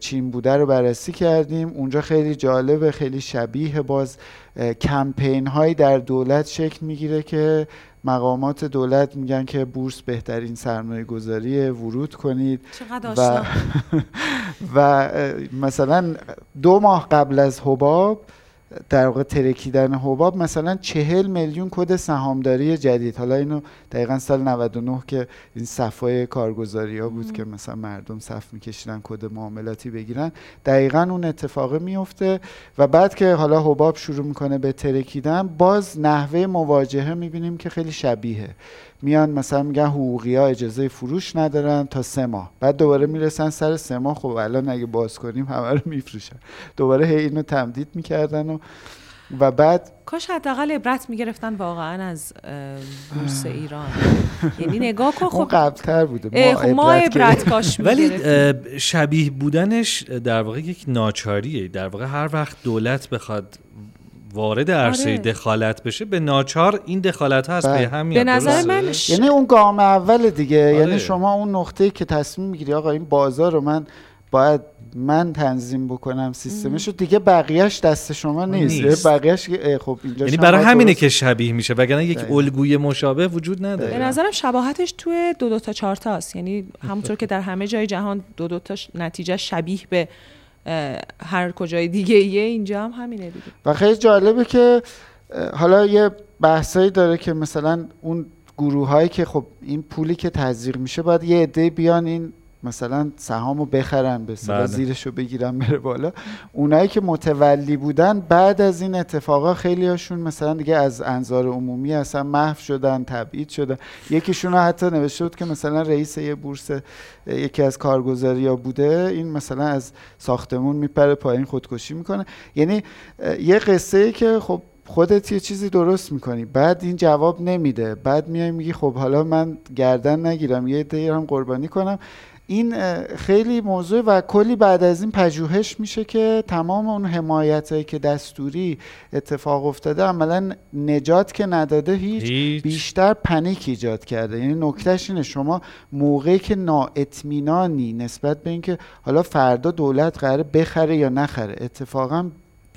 چین بوده رو بررسی کردیم. اونجا خیلی جالبه خیلی شبیه باز کمپین هایی در دولت شکل می‌گیره که مقامات دولت میگن که بورس بهترین سرمایه گذاری ورود کنید. و, و مثلا دو ماه قبل از حباب در واقع ترکیدن حباب مثلا چهل میلیون کد سهامداری جدید. حالا اینو دقیقا سال 99 که این صفای کارگزاری ها بود که مثلا مردم صف میکشیدن کد معاملاتی بگیرن. دقیقا اون اتفاق میفته و بعد که حالا حباب شروع می‌کنه به ترکیدن باز نحوه مواجهه می‌بینیم که خیلی شبیه میان مثلا میگن حقوقی ها اجازه فروش ندارن تا سه ماه. بعد دوباره می‌رسن سر سه ماه خب الان اگه باز کنیم همه رو میفروشن. دوباره هی اینو تمدید می‌کردن و و بعد کاش حداقل عبرت می‌گرفتن واقعا از بورس ایران. یعنی نگاه کن خب قبلتر بوده اه، خب ما عبرت. کاش ولی شبیه بودنش در واقع یک ناچاریه. در واقع هر وقت دولت بخواد وارد عرصه آره. دخالت بشه به ناچار این دخالت ها از بله. پی هم میاد به نظر درسته؟ من ش- یعنی اون گام اول دیگه آره. یعنی شما اون نقطه که تصمیم می‌گیری آقا این بازار رو من باید من تنظیم بکنم سیستمش رو دیگه بقیهش دست شما نیست, نیست. بقیهش خب اینجا یعنی برای همینه درست- که شبیه میشه وگرنه یک دقیقاً. الگوی مشابه وجود نداره به نظرم شباهتش توی دو دو تا چهار تاست یعنی همونطور که در همه جای جهان دو دو تا نتیجه شبیه به هر کجای دیگه ایه اینجا هم همینه دیگه. و خیلی جالبه که حالا یه بحثایی داره که مثلا اون گروه هایی که خب این پولی که تزریق میشه باید یه عده بیان این مثلا سهامو بخرن به بله. زیرشو بگیرن بره بالا. اونایی که متولی بودن بعد از این اتفاقا خیلی هاشون مثلا دیگه از انظار عمومی اصلا محو شدن تبعید شدن. یکیشون حتی نوشته بود که مثلا رئیس یه بورس یکی از کارگزاری ها بوده این مثلا از ساختمون میپره پایین خودکشی می‌کنه. یعنی یه قصه ای که خب خودت یه چیزی درست می‌کنی. بعد این جواب نمیده. بعد میای میگی خب حالا من گردن نگیرم یه هم قربانی کنم. این خیلی موضوع و کلی بعد از این پژوهش میشه که تمام اون حمایت هایی که دستوری اتفاق افتاده عملا نجات که نداده هیچ هیچ. بیشتر پنیک ایجاد کرده. یعنی نکتهش اینه شما موقعی که نااطمینانی نسبت به اینکه حالا فردا دولت قراره بخره یا نخره اتفاقا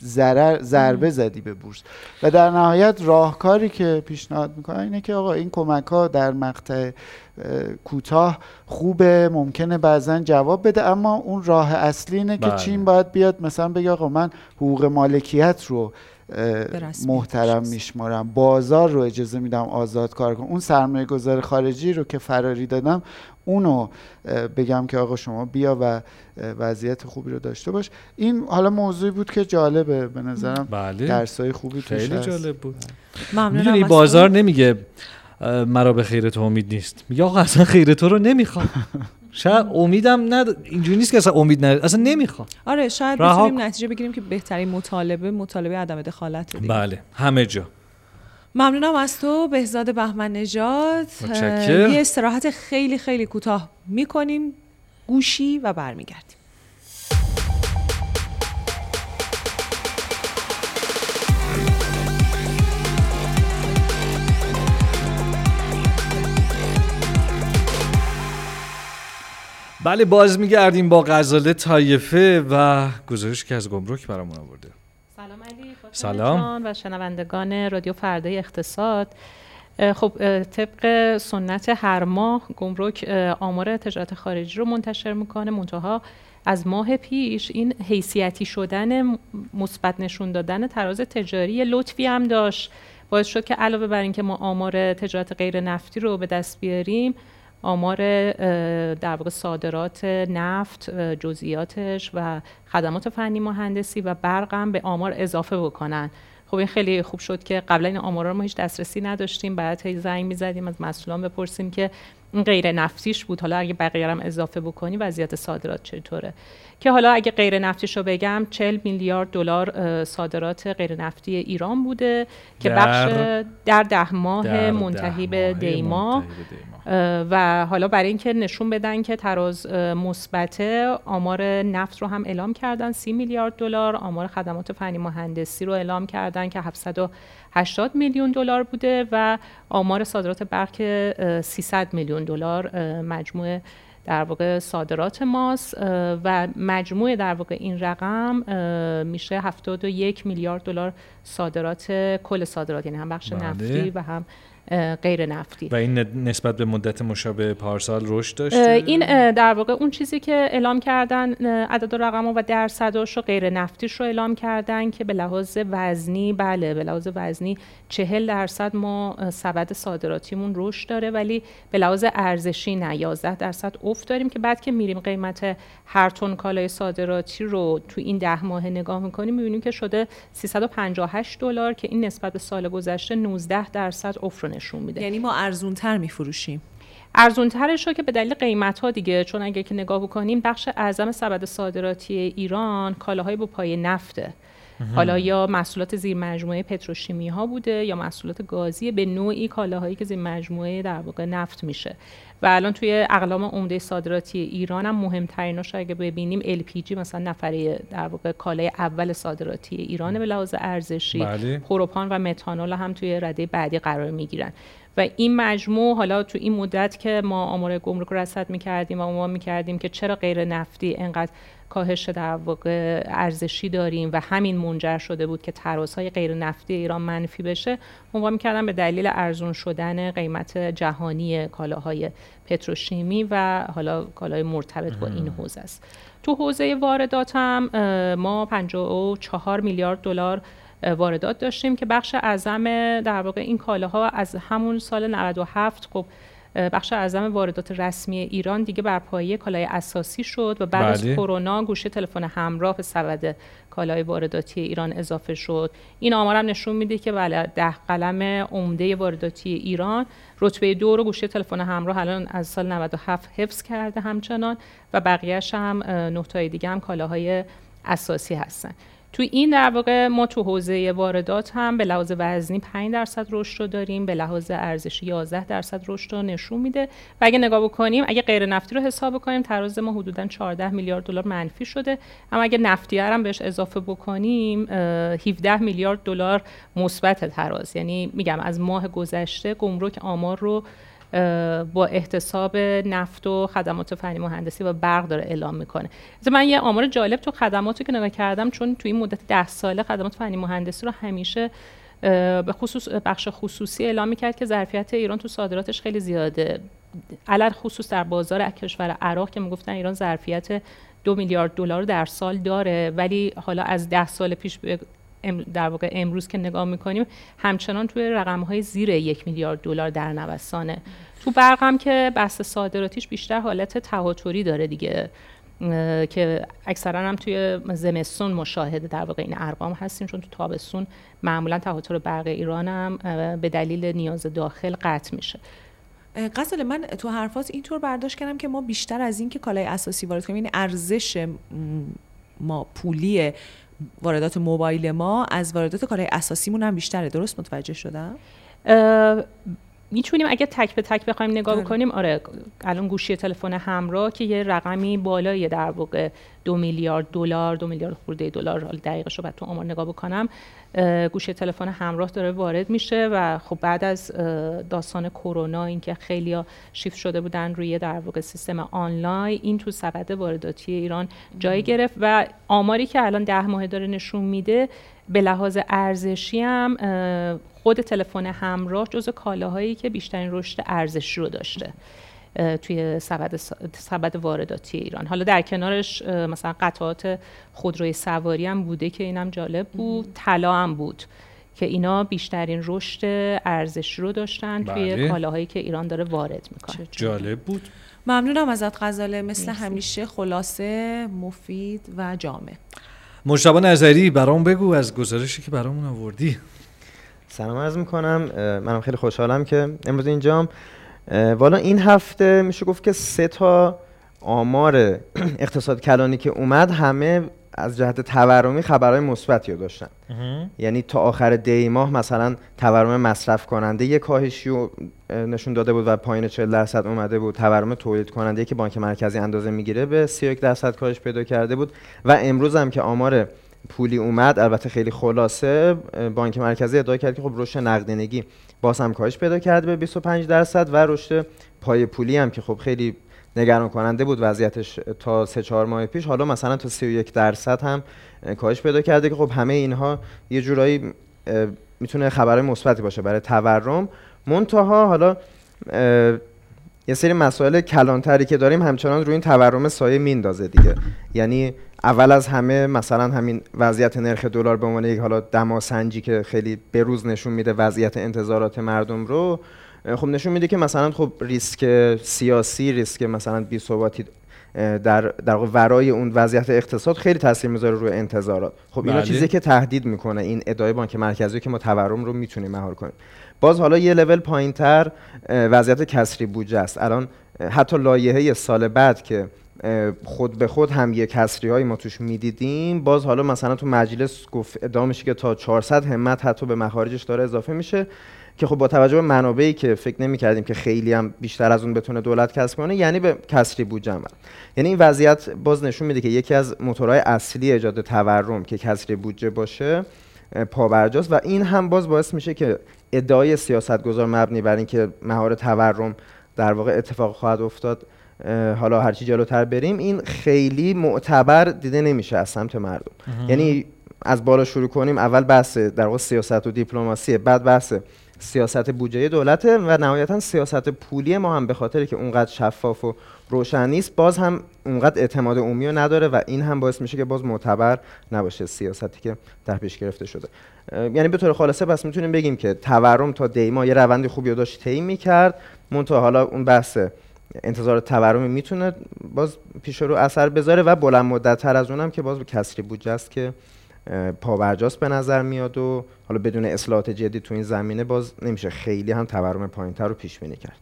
ضرر ضربه زدی به بورس و در نهایت راهکاری که پیشنهاد می‌کنن اینه که آقا این کمک ها در مقطع اه، کوتاه خوبه ممکنه بعضا جواب بده اما اون راه اصلی اینه که بله. چین باید بیاد مثلا بگه آقا من حقوق مالکیت رو محترم. میشمارم بازار رو اجازه میدم آزاد کار کنم اون سرمایه گذار خارجی رو که فراری دادم اونو بگم که آقا شما بیا و وضعیت خوبی رو داشته باش این حالا موضوعی بود که جالبه به نظرم بله درسای خوبی توش خیلی. جالب بود می‌دونی از بازار. نمیگه مرا به خیر تو امید نیست میگه آقا اصلا خیر تو رو نمی‌خوام شاید امیدم ند اینجوری نیست که اصلا امید نداره اصلا نمی‌خوام آره شاید بتونیم. نتیجه بگیریم که بهترین مطالبه مطالبه عدم دخالت دیگه. بله همه جا ممنونم از تو بهزاد بهمن نژاد. یه استراحت خیلی خیلی کوتاه می‌کنیم گوشی و برمیگردیم. بله باز میگردیم با غزاله طایفه و گزارش که از گمرک برامون آورده. سلام. و شنوندگان رادیو فردای اقتصاد. خب طبق سنت هر ماه گمرک آمار تجارت خارجی رو منتشر می‌کنه. منتها از ماه پیش این حیثیتی شدن مثبت نشون دادن تراز تجاری لطفی هم داشت. باعث شد که علاوه بر اینکه ما آمار تجارت غیر نفتی رو به دست بیاریم آمار در واقع صادرات نفت جزئیاتش و خدمات فنی مهندسی و برق هم به آمار اضافه بکنن. خب این خیلی خوب شد که قبلا این آمارا رو ما هیچ دسترسی نداشتیم. بعد هی زنگ می‌زدیم از مسئولان بپرسیم که این غیر نفتیش بود. حالا اگه بقیه هم اضافه بکنی وضعیت صادرات چطوره؟ که حالا اگه غیر نفتیش رو بگم 40 میلیارد دلار صادرات غیر نفتی ایران بوده که در- بخش در ده ماه منتهی به دیما و حالا برای اینکه نشون بدن که تراز اه، مثبته آمار نفت رو هم اعلام کردن 30 میلیارد دلار آمار خدمات فنی مهندسی رو اعلام کردن که 780 میلیون دلار بوده و آمار صادرات برق که اه، 300 میلیون دلار مجموع در واقع صادرات ماست و مجموع در واقع این رقم میشه 71 میلیارد دلار صادرات کل صادرات یعنی هم بخش بله. نفتی و هم غیر نفتی. و این نسبت به مدت مشابه پارسال رشد اه، داشته این در واقع اون چیزی که اعلام کردن عدد و رقم و درصداش رو غیر نفتیش رو اعلام کردن که به لحاظ وزنی بله به لحاظ وزنی چهل درصد ما سبد صادراتیمون رشد داره ولی به لحاظ ارزشی نه 11 درصد افت افت داریم که بعد که میریم قیمت هر تن کالای صادراتی رو تو این ده ماه نگاه می‌کنیم می‌بینیم که شده 358 دلار که این نسبت به سال گذشته 19 درصد افت رو نشون میده. یعنی ما ارزون تر میفروشیم. ارزون ترش رو که به دلیل قیمت ها دیگه چون اگه که نگاه بکنیم بخش اعظم سبد صادراتی ایران کالاهای با پای نفته. حالا یا محصولات زیر مجموعه پتروشیمی ها بوده یا محصولات گازی به نوعی کالاهایی که زیر مجموعه در واقع نفت میشه. و الان توی اقلام عمده صادراتی ایران هم مهمتریناش اگه ببینیم LPG مثلا نفره در واقع کالای اول صادراتی ایران به لحاظ ارزشی بله. پروپان و متانول هم توی رده بعدی قرار می‌گیرن. و این مجموع حالا تو این مدت که ما آمار گمرک رو رصد می‌کردیم و عنوان می‌کردیم که چرا غیر نفتی انقدر کاهش در واقع ارزشی داریم و همین منجر شده بود که ترازهای غیر نفتی ایران منفی بشه عنوان می‌کردم به دلیل ارزون شدن قیمت جهانی کالاهای پتروشیمی و حالا کالای مرتبط با این حوزه است. تو حوزه واردات هم ما 54 میلیارد دلار واردات داشتیم که بخش اعظم در واقع این کالاها از همون سال 97 خب بخش اعظم واردات رسمی ایران دیگه بر پایه کالای اساسی شد و بعد از بله. کرونا گوشه تلفن همراه به سبد کالای وارداتی ایران اضافه شد این آمار هم نشون میده که بله ده قلم عمده وارداتی ایران رتبه دو رو گوشه تلفن همراه الان از سال 97 حفظ کرده همچنان و بقیهش هم نقطه دیگه هم کالاهای اساسی هستن تو این در واقع ما تو حوزه واردات هم به لحاظ وزنی 5 درصد رشد رو داریم به لحاظ ارزشی 11 درصد رشد رو نشون میده. و اگه نگاه بکنیم اگه غیر نفتی رو حساب بکنیم تراز ما حدودا 14 میلیارد دلار منفی شده. اما اگه نفتی هم بهش اضافه بکنیم 17 میلیارد دلار مثبت تراز. یعنی میگم از ماه گذشته گمرک آمار رو با احتساب نفت و خدمات فنی مهندسی و برق داره اعلام می‌کنه. من یه آمار جالب تو خدماتی که نگاه کردم چون تو این مدت ده ساله خدمات فنی مهندسی رو همیشه به خصوص بخش خصوصی اعلام می‌کرد که ظرفیت ایران تو صادراتش خیلی زیاده. علل خصوص در بازار کشور عراق که می‌گفتن ایران ظرفیت دو میلیارد دلار در سال داره ولی حالا از ده سال پیش در واقع امروز که نگاه می‌کنیم همچنان توی رقم های زیر یک میلیارد دلار در نوسانه. تو برق هم که بحث صادراتیش بیشتر حالت تهاتری داره دیگه که اکثرا هم توی زمستون مشاهده در واقع این ارقام هستیم چون تو تابستون معمولا تهاتر برق ایران هم به دلیل نیاز داخل قطع میشه. قصد من تو حرفات اینطور برداشت کردم که ما بیشتر از این که کالای اساسی وارد کنیم یعنی ارزش ما پولی واردات موبایل ما از واردات کالای اساسیمون هم بیشتره. درست متوجه شدم؟ می‌تونیم اگه تک به تک بخوایم نگاه بکنیم آره الان گوشی تلفن همراه که یه رقمی بالای در واقع دو میلیارد دلار دو میلیارد خورده دلار. دقیقش رو بعد تو آمار نگاه بکنم. گوشی تلفن همراه داره وارد میشه و خب بعد از داستان کرونا اینکه خیلی شیفت شده بودن روی در واقع سیستم آنلاین این تو سبد وارداتی ایران جای گرفت و آماری که الان ده ماه داره نشون میده به لحاظ ارزشی هم خود تلفن همراه جز کالاهایی که بیشترین رشد ارزشی رو داشته. توی سبد, سبد وارداتی ایران. حالا در کنارش مثلا قطعات خودروی سواری هم بوده که اینم جالب بود. طلا هم بود که اینا بیشترین رشد ارزشی رو داشتن بله. توی کالاهایی که ایران داره وارد می‌کنه. جالب بود. ممنونم ازت غزاله. مثل همیشه خلاصه مفید و جامع. مجتبا نظری برام بگو از گزارشی که برامون آوردی. سلام عرض می‌کنم. منم خیلی خوشحالم که امروز اینجام. والا این هفته میشه گفت که سه تا آمار اقتصاد کلانی که اومد همه از جهت تورمی خبرهای مثبتی رو داشتن. یعنی تا آخر دی ماه مثلا تورم مصرف کننده یک کاهشی رو نشون داده بود و پایین 40 درصد اومده بود. تورم تولید کننده که بانک مرکزی اندازه می‌گیره به 31 درصد کاهش پیدا کرده بود. و امروز هم که آمار پولی اومد البته خیلی خلاصه بانک مرکزی ادعا کرد که خب رشد نقدینگی باز هم کاهش پیدا کرده به 25 درصد و رشد پای پولی هم که خب خیلی نگران کننده بود وضعیتش تا سه چهار ماه پیش. حالا مثلا تا 31 درصد هم کاهش پیدا کرده که خب همه اینها یه جورایی می‌تونه خبر مثبتی باشه برای تورم. منتها حالا یه سری مسائل کلانتری که داریم همچنان روی این تورم سایه میندازه دیگه. یعنی اول از همه مثلا همین وضعیت نرخ دلار به عنوان یک حالا دماسنجی که خیلی بروز نشون میده وضعیت انتظارات مردم رو خب نشون میده که مثلا خب ریسک سیاسی ریسک مثلا بی ثباتی در در ورای اون وضعیت اقتصاد خیلی تاثیر می‌ذاره روی انتظارات. خب اینا بله. چیزی که تهدید می‌کنه این ادعای بانک مرکزی که ما تورم رو می‌تونیم مهار کنیم. باز حالا یه لول پایینتر وضعیت کسری بودجه است. الان حتی لایحه سال بعد که خود به خود هم یه کسری هایی ما توش می‌دیدیم باز حالا مثلا تو مجلس گفت ادعا میشه که تا 400 همت حتی به مخارجش داره اضافه میشه که خب با توجه به منابعی که فکر نمی کردیم که خیلی هم بیشتر از اون بتونه دولت کسب کنه یعنی به کسری بودجه یعنی این وضعیت باز نشون میده که یکی از موتورهای اصلی ایجاد تورم که کسری بودجه باشه پابرجاست و این هم باز باعث میشه که ادعای سیاستگزار مبنی بر اینکه مهار تورم در واقع اتفاق خواهد افتاد حالا هرچی جلوتر بریم این خیلی معتبر دیده نمیشه از سمت مردم. یعنی از بالا شروع کنیم اول بحث در واقع سیاست و دیپلماسی بعد بحث سیاست بودجه دولته و نهایتا سیاست پولی ما هم به خاطری که اونقدر شفاف و روشن نیست باز هم اونقدر اعتماد عمومی رو نداره و این هم باعث میشه که باز معتبر نباشه سیاستی که در پیش گرفته شده. یعنی به طور خلاصه پس می‌تونیم بگیم که تورم تا دیما یه روند خوبی رو داشت طی می‌کرد. منتها حالا اون بحث انتظار تورمی می‌تونه باز پیش رو اثر بذاره و بلند مدت تر از اونم که باز به کسری بودجه است که اه، پابرجاست به نظر میاد و حالا بدون اصلاحات جدی تو این زمینه باز نمیشه خیلی هم تورم پایینتر رو پیش بینی کرد.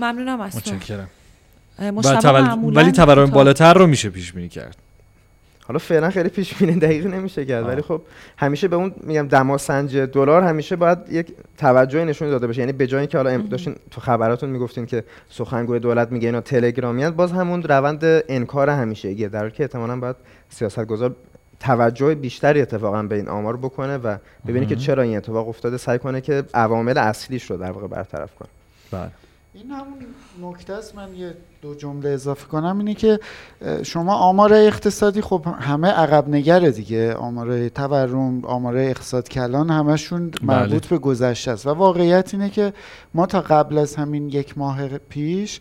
ممنونم از متشکرم. مجتبی تول- ولی تورم. بالاتر رو میشه پیش بینی کرد. حالا فعلا خیلی پیش بینی دقیق نمیشه کرد آه. ولی خب همیشه به اون میگم دماسنج دلار همیشه باید یک توجهی نشون داده بشه. یعنی به جای اینکه حالا ام- داشتین تو خبراتون می‌گفتین که سخنگوی دولت میگه اینا تلگرامیان باز همون روند انکار همیشگیه در حالی که احتمالاً باید سیاستگزار توجه بیشتری اتفاقا به این آمار بکنه و ببینی که چرا این اتفاق افتاده سعی کنه که عوامل اصلیش رو در واقع برطرف کنه. بله. این همون نکته است من یه دو جمله اضافه کنم. اینه که شما آمار اقتصادی خب همه عقب نگره دیگه. آمار تورم آمار اقتصاد کلان همشون مربوط به گذشته است. و واقعیت اینه که ما تا قبل از همین یک ماه پیش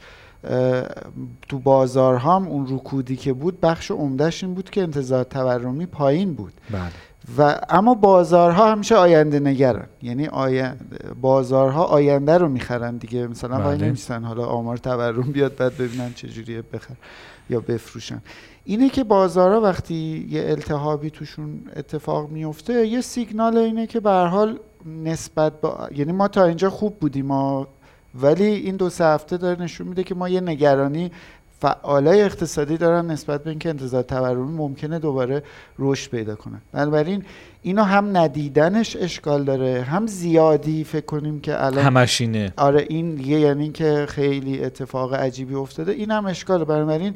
تو بازارها هم اون رکودی که بود بخش عمدهش این بود که انتظار تورمی پایین بود. بله. و اما بازارها همیشه آینده نگرن یعنی آینده بازارها آینده رو می‌خرن دیگه. مثلا وای بله. نمیستن حالا آمار تورم بیاد بعد ببینن چجوریه بخر یا بفروشن. اینه که بازارها وقتی یه التهابی توشون اتفاق میفته یه سیگنال اینه که به حال نسبت با یعنی ما تا اینجا خوب بودیم. ما ولی این دو سه هفته داره نشون میده که ما یه نگرانی فعالای اقتصادی دارن نسبت به اینکه انتظار تورمی ممکنه دوباره رشد پیدا کنه. بنابراین اینو هم ندیدنش اشکال داره هم زیادی فکر کنیم که الان همشینه آره این یه یعنی که خیلی اتفاق عجیبی افتاده این هم اشکاله. بنابراین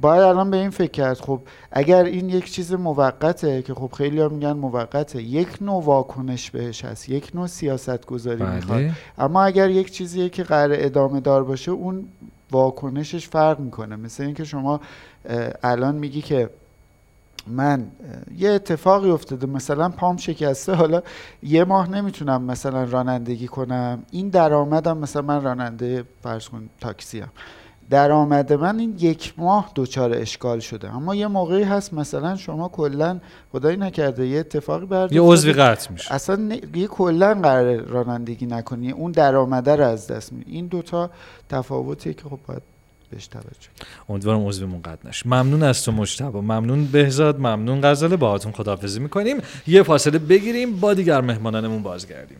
باید الان به این فکر کرد. خب اگر این یک چیز موقته که خب خیلی ها میگن موقته یک نوع واکنش بهش هست یک نوع سیاست گذاری می‌خواد. بله اما اگر یک چیزیه که قرار ادامه دار باشه اون واکنشش فرق می‌کنه. مثل اینکه شما الان میگی که من یه اتفاقی افتاده. مثلا پام شکسته. حالا یه ماه نمی‌تونم مثلا رانندگی کنم. این درآمدم مثلا من راننده فرض کن تاکسی هم درآمد من این یک ماه دچار اشکال شده. اما یه موقعی هست مثلا شما کلا خدایی نکرده یه اتفاقی برد یه عضوی قطع میشه. اصلا نه- یه کلا قرار رانندگی نکنی اون درآمده رو از دست می این دوتا تفاوتیه که خب باید بهش توجه. امیدوارم عضومون قطع نشه. ممنون از تو مجتبی. ممنون بهزاد. ممنون غزاله. باهاتون خداحافظی می‌کنیم. یه فاصله بگیریم. با دیگر مهمانانمون بازگردیم.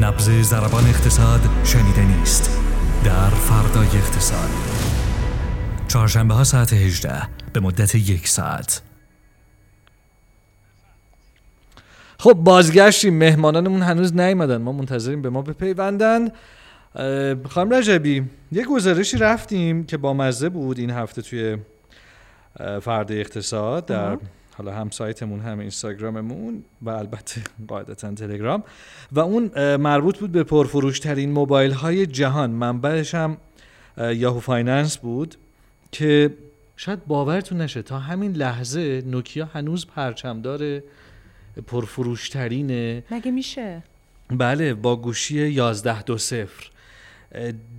نبض ضربان اقتصاد شنیده نیست. در فردای اقتصاد. چهارشنبه ها ساعت 18 به مدت یک ساعت. خب بازگشتیم. مهمانانمون هنوز نیومدن. ما منتظریم به ما بپیوندن. خانم رجبی یه گزارشی رفتیم که با مزه بود این هفته توی فرد اقتصاد در حالا هم سایتمون هم اینستاگراممون و البته قاعدتا تلگرام. و اون مربوط بود به پرفروشترین موبایل های جهان. منبعش هم اه، Yahoo Finance بود که شاید باورتون نشه تا همین لحظه نوکیا هنوز پرچمدار پرفروشترینه. مگه میشه؟ بله با گوشی 11 دو صفر.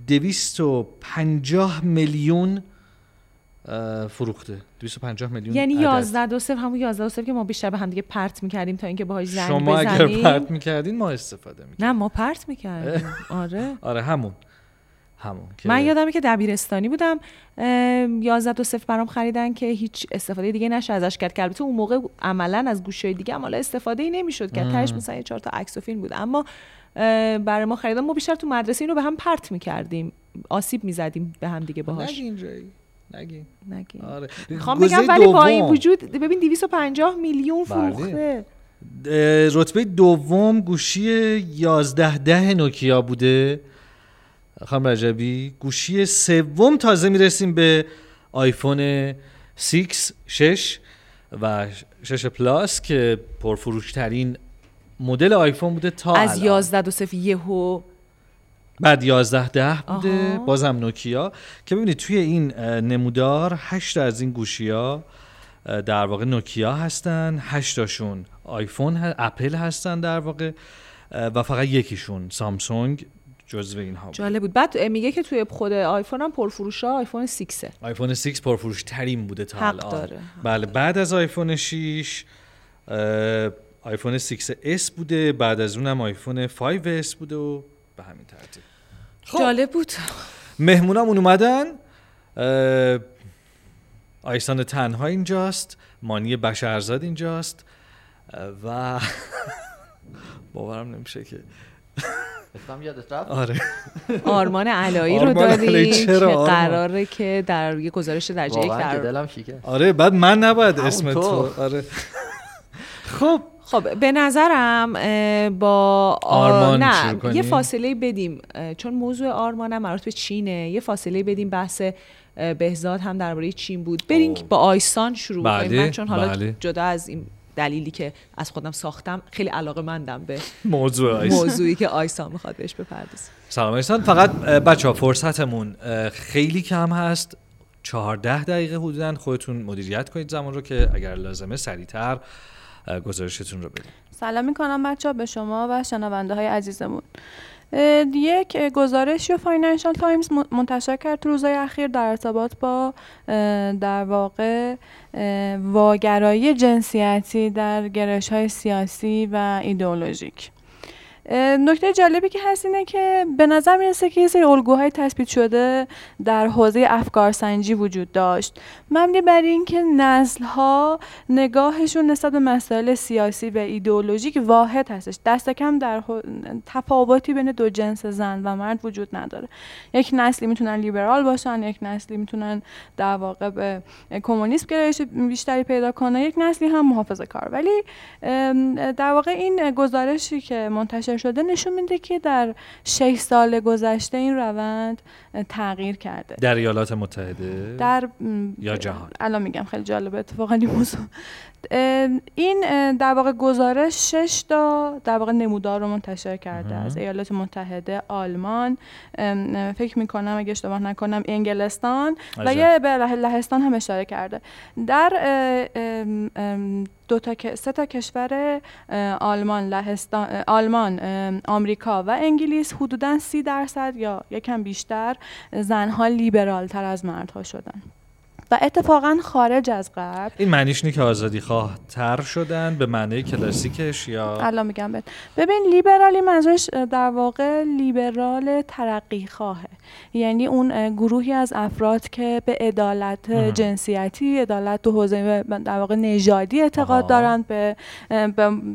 دویست و پنجاه میلیون فروخته. 250 میلیون یعنی عدد. 11 دو صفر همون 11 دو صفر که ما بیشتر به هم دیگه پرت می‌کردیم تا اینکه باهاش زنگ شما اگر بزنیم. پرت می‌کردین ما استفاده می‌کردیم. نه ما پرت می‌کردیم. آره. آره همون. همون که من یادمه که دبیرستانی بودم ام، 11 دو صفر برام خریدن که هیچ استفاده دیگه نشه ازش کرد. که البته اون موقع عملا از گوشی دیگه هم حالا استفاده ای نمی‌شد که تهش مثلا یه چهار تا عکس و فیلم بود. اما برای ما خریدن ما بیشتر تو مدرسه اینو به هم پرت می‌کردیم. آسیب می‌زدیم به هم دیگه باهاش. نگین نگیم آره می‌خوام بگم ولی با این. وجود ببین 250 میلیون بله. فروخته رتبه دوم گوشی 11 ده نوکیا بوده خانم رجبی گوشی سوم تازه می‌رسیم به آیفون 6 6 و 6 پلاس که پرفروشترین مدل آیفون بوده تا از الان. 11 دو صفر یهو بعد 11 ده بوده. آها. بازم نوکیا. که ببینید توی این نمودار 8 از این گوشی ها در واقع نوکیا هستن. 8 تاشون آیفون ه- اپل هستن در واقع. و فقط یکیشون سامسونگ جزو اینها بود جالب بود. بعد میگه که توی خود آیفون هم پرفروش ها آیفون 6 آیفون 6 پرفروش ترین بوده تا حق الان. داره. بله بعد از آیفون 6 اه، آیفون 6s بوده. بعد از اونم آیفون 5s بوده و به همین ترتیب. خب. جالب بود. مهمونامون اومدن. آیسان تنها اینجاست. مانی بشرزاد اینجاست. و باورم نمیشه که. اسمم یادت رفت؟ آره. آرمان علایی رو داریم که؟ قراره که در یه گزارش درجه یک در دلم آره بعد من نباید اسم تو. تو. آره. خب. خب به نظرم با آرمان نه؟ یه فاصله بدیم چون موضوع آرمان هم مربوط به چینه یه فاصله بدیم بحث بهزاد هم درباره چین بود. بریم که با آیسان شروع بله، کنیم. من چون حالا بله. جدا از این دلیلی که از خودم ساختم خیلی علاقه مندم به موضوع آیسان. موضوعی که آیسان می‌خواد بهش بپردازه. سلام ایسان فقط بچه ها فرصتمون خیلی کم هست. چهارده دقیقه حدودا. خودتون مدیریت کنید زمان رو که اگر لازمه سریعتر. گزارشتون رو بدید سلام می‌کنم بچه به شما و شنونده های عزیزمون یک اه، گزارشی رو Financial Times من- منتشر کرد تو روزهای اخیر در ارتباط با در واقع واگرایی جنسیتی در نگرش های سیاسی و ایدئولوژیک. نکته جالبی که هست اینه که به نظر می‌رسه که یه سری الگوهای تثبیت شده در حوزه افکارسنجی وجود داشت. مبنی بر اینکه نسل‌ها نگاهشون نسبت به مسائل سیاسی و ایدئولوژیک واحد هستش. دست کم در تفاوتی بین دو جنس زن و مرد وجود نداره. یک نسلی می‌تونن لیبرال باشن یک نسلی می‌تونن در واقع به کمونیسم گرایش بیشتری پیدا کنه یک نسلی هم محافظه کار ولی در واقع این گزارشی که منتشر شده نشون میده که در شش سال گذشته این روند تغییر کرده. در ایالات متحده؟ در یا جهان؟ الان میگم خیلی جالبه اتفاقا این موضوع. این در واقع گزارش شش تا در واقع نمودار رو منتشر کرده از ایالات متحده آلمان. فکر می‌کنم اگه اشتباه نکنم انگلستان. و عجب. یه به له- لهستان هم اشاره کرده. در دو تا سه تا کشور آلمان لهستان آلمان آمریکا و انگلیس حدودا سی درصد یا یکم بیشتر زنها لیبرال تر از مردها شدن. و اتفاقا خارج از غرب این معنیش اینه که آزادی خواه تر شدن به معنی کلاسیکش یا الان میگم بهت ببین لیبرالی منظورش در واقع لیبرال ترقی خواهه یعنی اون گروهی از افراد که به عدالت. جنسیتی عدالت تو حوزه در واقع نژادی اعتقاد. دارند به-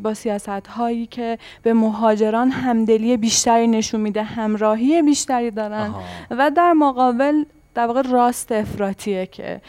با سیاست هایی که به مهاجران همدلی بیشتری نشون میده همراهی بیشتری دارن آها. و در مقابل در واقع راست افراتیه که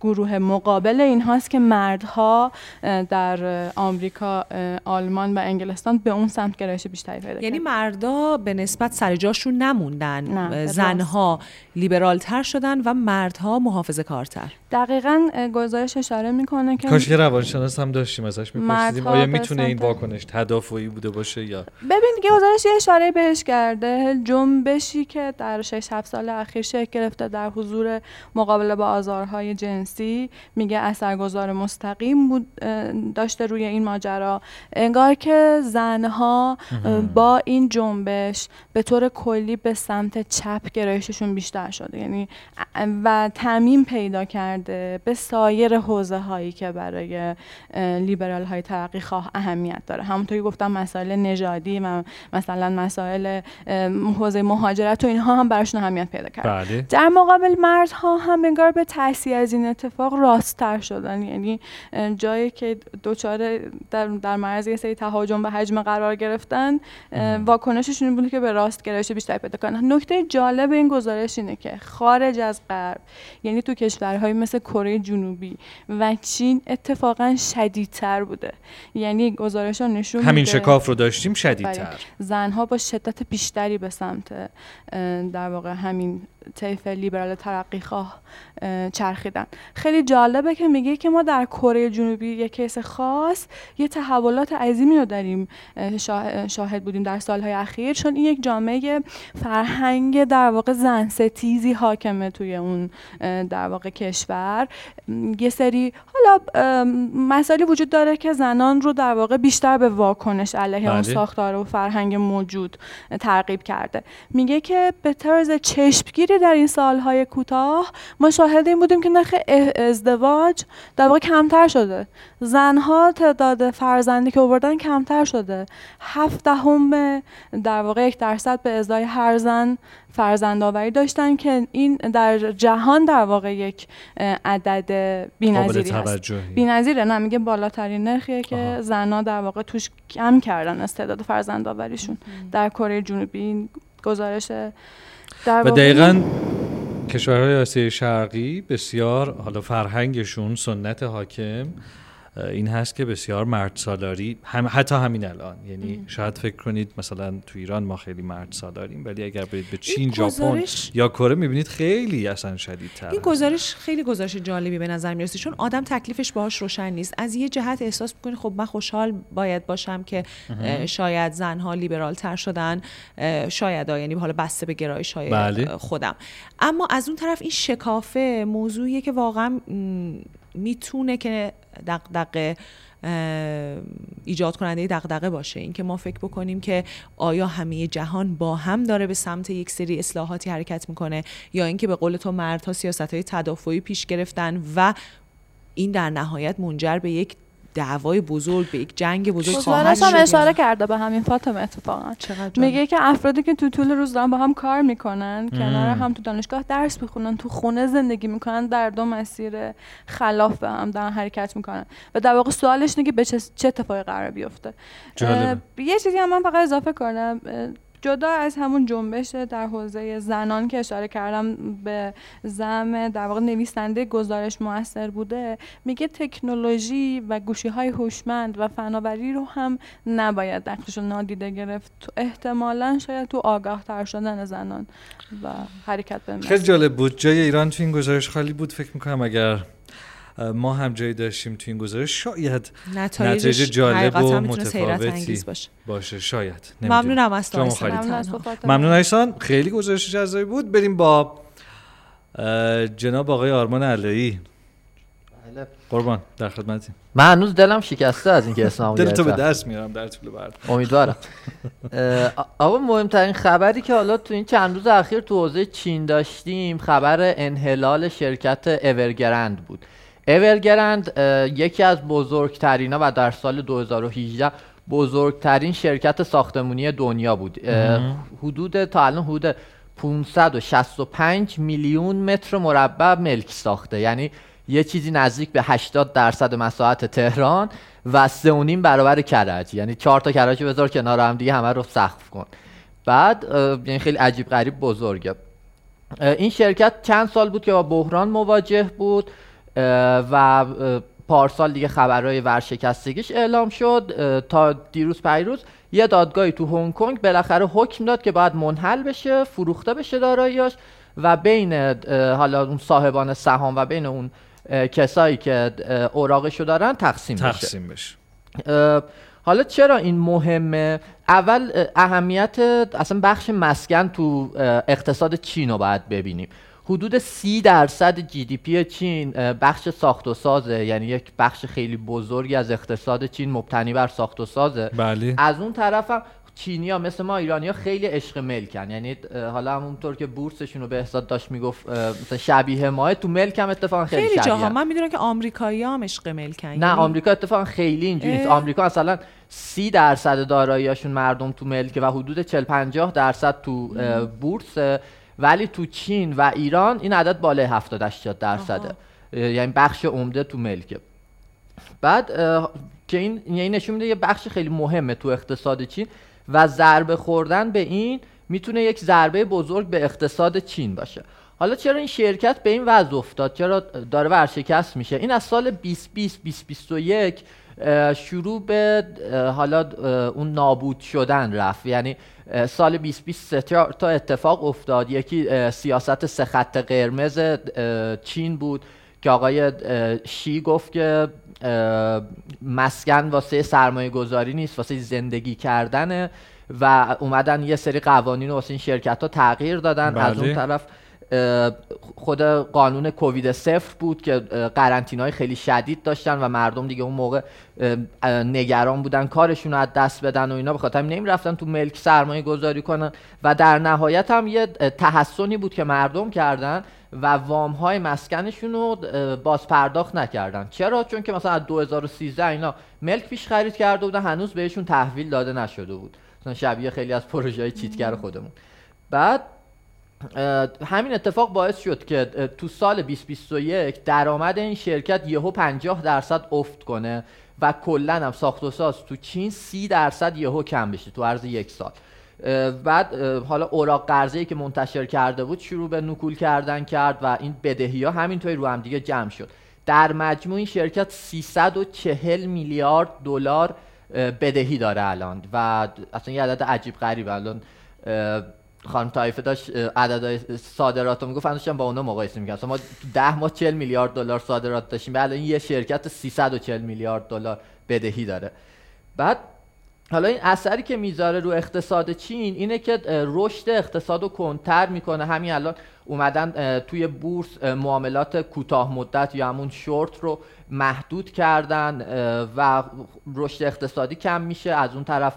گروه مقابل این هاست که مردها در آمریکا آلمان و انگلستان به اون سمت گرایش بیشتری پیدا یعنی. مردا به نسبت سر جاشون نموندن نه،. زنها لیبرال تر شدن و مردها محافظه کارتر دقیقا گزارش اشاره می‌کنه که کاش یه روانشناس هم داشتیم ازش میپرسیدیم آیا می‌تونه این واکنش تدافعی بوده باشه یا؟ ببین گزارش یه اشاره بهش کرده جنبشی که در 6 7 سال اخیر شکل گرفته در حضور مقابله با آزارهای جنسی میگه اثرگذار مستقیم بود داشته روی این ماجرا. انگار که زنها با این جنبش به طور کلی به سمت چپ گرایششون بیشتر شده. یعنی و تعمیم پیدا کرده. به سایر حوزه هایی که برای لیبرال های ترقی خواه اهمیت داره. همونطوری گفتم مسائل نژادی و مثلا مسائل حوزه مهاجرت و اینها هم براشون اهمیت پیدا کرده. بله. در مقابل مردها هم انگار به تاثیر از این اتفاق راستتر شدن. یعنی جایی که دچار در, در معرض یه سری تهاجم به حجم قرار گرفتن واکنششون بود که به راست گرایش بیشتری پیدا کنن. نکته جالب این گزارش اینه که خارج از غرب یعنی تو کشورهای مثل کره جنوبی و چین اتفاقا شدیدتر بوده. یعنی گزارش ها نشون همین میده شکاف رو داشتیم شدیدتر. زنها با شدت بیشتری به سمت در واقع همین طیف لیبرال ترقی خواه اه، چرخیدن. خیلی جالبه که میگه که ما در کره جنوبی یک کیس خاص یه تحولات عظیمی رو داریم اه، شاه- شاهد بودیم در سالهای اخیر چون این یک جامعه فرهنگ در واقع زن ستیزی حاکمه توی اون در واقع کشور. م، یه سری حالا مسائلی وجود داره که زنان رو در واقع بیشتر به واکنش علیه اون بله. ساختار و فرهنگ موجود ترغیب کرده. میگه که به طرز چشمگیری در این سالهای کوتاه ما شاهد این بودیم که نرخ ازدواج در واقع کمتر شده. زنها تعداد فرزندی که آوردن کمتر شده. هفت دهم در واقع یک درصد به ازای هر زن فرزند آوری داشتن که این در جهان در واقع یک عدد بی‌نظیری هست. توجهی. بی‌نظیره نه میگه بالاترین نرخیه که آها. زنها در واقع توش کم کردن استعداد فرزند آوریشون در کره جنوبی این گزارش در و دقیقا کشورهای آسیای شرقی بسیار حالا فرهنگشون سنت حاکم این هست که بسیار مرد سالاری هم حتی همین الان. یعنی شاید فکر کنید مثلا تو ایران ما خیلی مرد سالاریم ولی اگر برید به چین ژاپن یا کره می‌بینید خیلی اصلا شدیدتر. این گزارش خیلی گزارش جالبی به نظر می‌رسه چون آدم تکلیفش باهاش روشن نیست. از یه جهت احساس می‌کنی خب من خوشحال باید باشم که اه، شاید زنها لیبرال تر شدن شاید ها، یعنی حالا بسته به گرایش های بله. خودم. اما از اون طرف این شکافه موضوعیه که واقعا می‌تونه که اه، ایجاد کننده دغدغه باشه. اینکه ما فکر بکنیم که آیا همه جهان با هم داره به سمت یک سری اصلاحاتی حرکت می‌کنه یا اینکه به قول تو مردها سیاست های تدافعی پیش گرفتن و این در نهایت منجر به یک دعوای بزرگ به یک جنگ بزرگ خواهد گزارش هم شد اشاره؟ کرده به همین فاطمه اتفاقا. میگه که افرادی که تو طول روز دارن با هم کار می‌کنن کنار. هم تو دانشگاه درس می‌خونن تو خونه زندگی می‌کنن در دو مسیر خلاف به هم دارن حرکت می‌کنن و در واقع سوالش اینه که به چه چه اتفاقی قرار بیفته یه چیزی هم من فقط اضافه کنم جدا از همون جنبش در حوزه زنان که اشاره کردم به زم در واقع نویسنده گزارش موثر بوده میگه تکنولوژی و گوشی های هوشمند و فناوری رو هم نباید نقشش نادیده گرفت. احتمالا شاید تو آگاه تر شدن زنان و حرکت به خیلی جالب بود. جای ایران تو این گزارش خالی بود. فکر می‌کنم اگر ما هم جایی داشتیم تو این گزارش. شاید نتایج جالب و متفاوتی باشه. باشه. شاید. ممنونم از تو. ممنون ایسان. خیلی گزارش جذابی بود. بریم با جناب آقای آرمان علایی. بله. قربان در خدمتیم من هنوز دلم شکسته از اینکه اسممو دل تو به. دست میارم در طول برد امیدوارم. آقا مهمترین خبری که حالا تو این چند روز اخیر تو حوزه چین داشتیم خبر انحلال شرکت اورگرند بود. اورگرند یکی از بزرگترین و در سال 2018 بزرگترین شرکت ساختمونی دنیا بود. حدود تا الان حدود 565 میلیون متر مربع ملک ساخته. یعنی یه چیزی نزدیک به 80 درصد مساحت تهران و سه و نیم برابر کرج یعنی چهار تا کرج بذار کنار هم دیگه همه رو سقف کن. بعد یعنی خیلی عجیب غریب بزرگه. این شرکت چند سال بود که با بحران مواجه بود. و پارسال دیگه خبرهای ورشکستگیش اعلام شد. تا دیروز پیروز یه دادگاهی تو هنگ کنگ بالاخره حکم داد که باید منحل بشه فروخته بشه داراییاش و بین حالا اون صاحبان سهام و بین اون کسایی که اوراقشو دارن تقسیم بشه. تقسیم بشه. اه، حالا چرا این مهمه؟ اول اه، اهمیت اصلا بخش مسکن تو اقتصاد چین رو باید ببینیم. حدود سی درصد جی دی پی چین بخش ساخت و سازه یعنی یک بخش خیلی بزرگی از اقتصاد چین مبتنی بر ساخت و سازه. بله. از اون طرف هم چینی ها مثل ما ایرانی ها خیلی عشق ملکن. یعنی حالا همونطور که بورسشون رو به احساد داشت می‌گفت مثلا شبیه ماه تو ملک هم اتفاقا خیلی, خیلی شبیه. جاها من می‌دونم که آمریکایی هم عشق ملکن. نه یعنی آمریکا اتفاقا خیلی اینجوری نیست. آمریکا مثلا سی درصد داراییاشون مردم تو ملک و حدود 40 50 درصد تو بورس. ولی تو چین و ایران این عدد بالای 70 80 درصده. یعنی بخش عمده تو ملکه بعد که این یعنی نشون میده یه بخش خیلی مهمه تو اقتصاد چین و ضربه خوردن به این می‌تونه یک ضربه بزرگ به اقتصاد چین باشه. حالا چرا این شرکت به این وضع افتاد؟ چرا داره ورشکست میشه؟ این از سال 2020 2021 اه، شروع به حالا اون نابود شدن رفت. یعنی سال 2020 سه چهار تا اتفاق افتاد یکی سیاست سه خط قرمز چین بود که آقای شی گفت که مسکن واسه سرمایه گذاری نیست واسه زندگی کردنه و اومدن یه سری قوانین واسه این شرکت ها تغییر دادن از اون بله. طرف خود قانون کووید صفر بود که قرنطینه های خیلی شدید داشتن و مردم دیگه اون موقع نگران بودن کارشون رو از دست بدن و اینا. به خاطر همین نمی‌رفتن تو ملک سرمایه گذاری کنن. و در نهایت هم یه تحسنی بود که مردم کردن و وام های مسکنشون رو باز پرداخت نکردن. چرا؟ چون که مثلا از 2013 اینا ملک پیش خرید کرده بودن هنوز بهشون تحویل داده نشده بود. مثلا شبیه خیلی از پروژه های چیتگر خودمون. بعد همین اتفاق باعث شد که تو سال 2021 درآمد این شرکت یهو 50 درصد افت کنه و کلا هم ساخت و ساز تو چین 30 درصد یهو کم بشه تو عرض یک سال. بعد حالا اوراق قرضه‌ای که منتشر کرده بود شروع به نکول کردن کرد و این بدهی ها همینطوری رو هم دیگه جمع شد. در مجموع این شرکت 340 میلیارد دلار بدهی داره الان و اصلا یه عدد عجیب غریب الان. خانم طایفه داشت عددهای صادرات رو می‌گفت. داشتم با اونا مقایسه می‌کردم مثلا ما ده ماه 40 میلیارد دلار صادرات داشتیم. و الان یه شرکت 340 میلیارد دلار بدهی داره. بعد حالا این اثری که می‌ذاره رو اقتصاد چین اینه که رشد اقتصاد رو کنتر می‌کنه. همین الان اومدن توی بورس معاملات کوتاه مدت یا همون شورت رو محدود کردن و رشد اقتصادی کم میشه. از اون طرف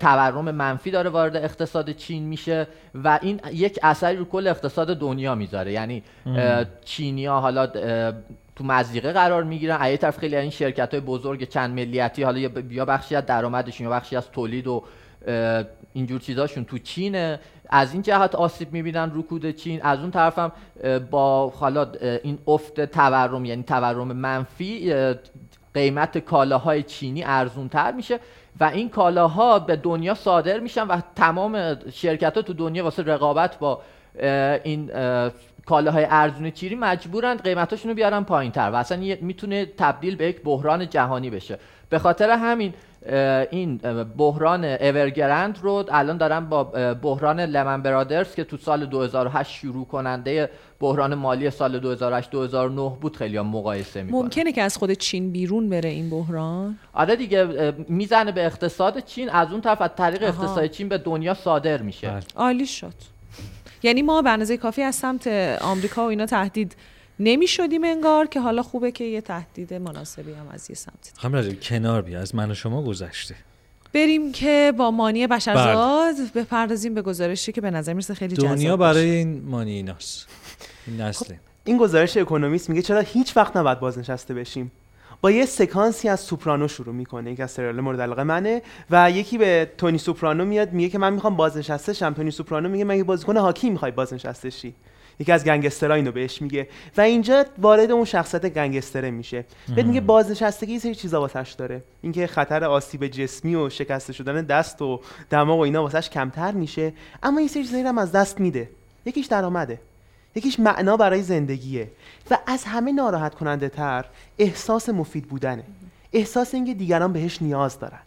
تورم منفی داره وارد اقتصاد چین میشه و این یک اثری رو کل اقتصاد دنیا می‌ذاره. یعنی چینیا حالا تو مزیقه قرار می‌گیرن. از طرف خیلی از این شرکت های بزرگ چند ملیتی حالا یا بخشی از درآمدشون یا بخشی از تولید و اینجور چیزاشون تو چینه. از این جهت آسیب می‌بینن رکود چین. از اون طرف هم اه، با حالا این افت تورم یعنی تورم منفی قیمت کالاهای چینی ارزون تر میشه. و این کالاها به دنیا صادر میشن و تمام شرکت ها تو دنیا واسه رقابت با این اه، کالاهای ارزون چینی مجبورند قیمتاشون رو بیارن پایین تر و اصلا می‌تونه تبدیل به یک بحران جهانی بشه. به خاطر همین این بحران اورگرند رو الان دارن با بحران لمن برادرز که تو سال 2008 شروع کننده بحران مالی سال 2008 2009 بود خیلی هم مقایسه می‌کنن ممکنه که از خود چین بیرون بره این بحران آره دیگه می‌زنه به اقتصاد چین از اون طرف از طریق. اقتصاد چین به دنیا صادر میشه. عالی شد یعنی ما به اندازه کافی از سمت آمریکا و اینا تهدید نمی شدیم انگار که حالا خوبه که یه تهدید مناسبی هم از یه سمت رجب کنار بیا. از من و شما گذشته. بریم که با مانی بشرزاد بپردازیم به گزارشی که به نظر می‌رسه خیلی جذاب دنیا. برای این مانی ایناست. این نسل این گزارش اکونومیست میگه چرا هیچ وقت نباید بازنشسته بشیم؟ با یه سکانسی از سوپرانو شروع می‌کنه. یکی از سریال مورد علاقه منه و یکی به تونی سوپرانو میاد میگه که من می‌خوام بازنشسته شم. تونی سوپرانو میگه مگه بازیکن هاکی می‌خوای بازنشسته شی؟ یکی از گنگسترها اینو بهش میگه و اینجا وارد اون شخصیت گنگستره میشه. بهت میگه بازنشستگی یه سری چیزا واسش داره. اینکه خطر آسیب جسمی و شکسته شدن دست و دماغ و اینا واسش کمتر میشه اما یه سری چیزایی هم از دست میده. یکیش درآمده. یکیش معنا برای زندگیه. و از همه ناراحت کننده تر احساس مفید بودنه. احساس اینکه دیگران بهش نیاز دارن.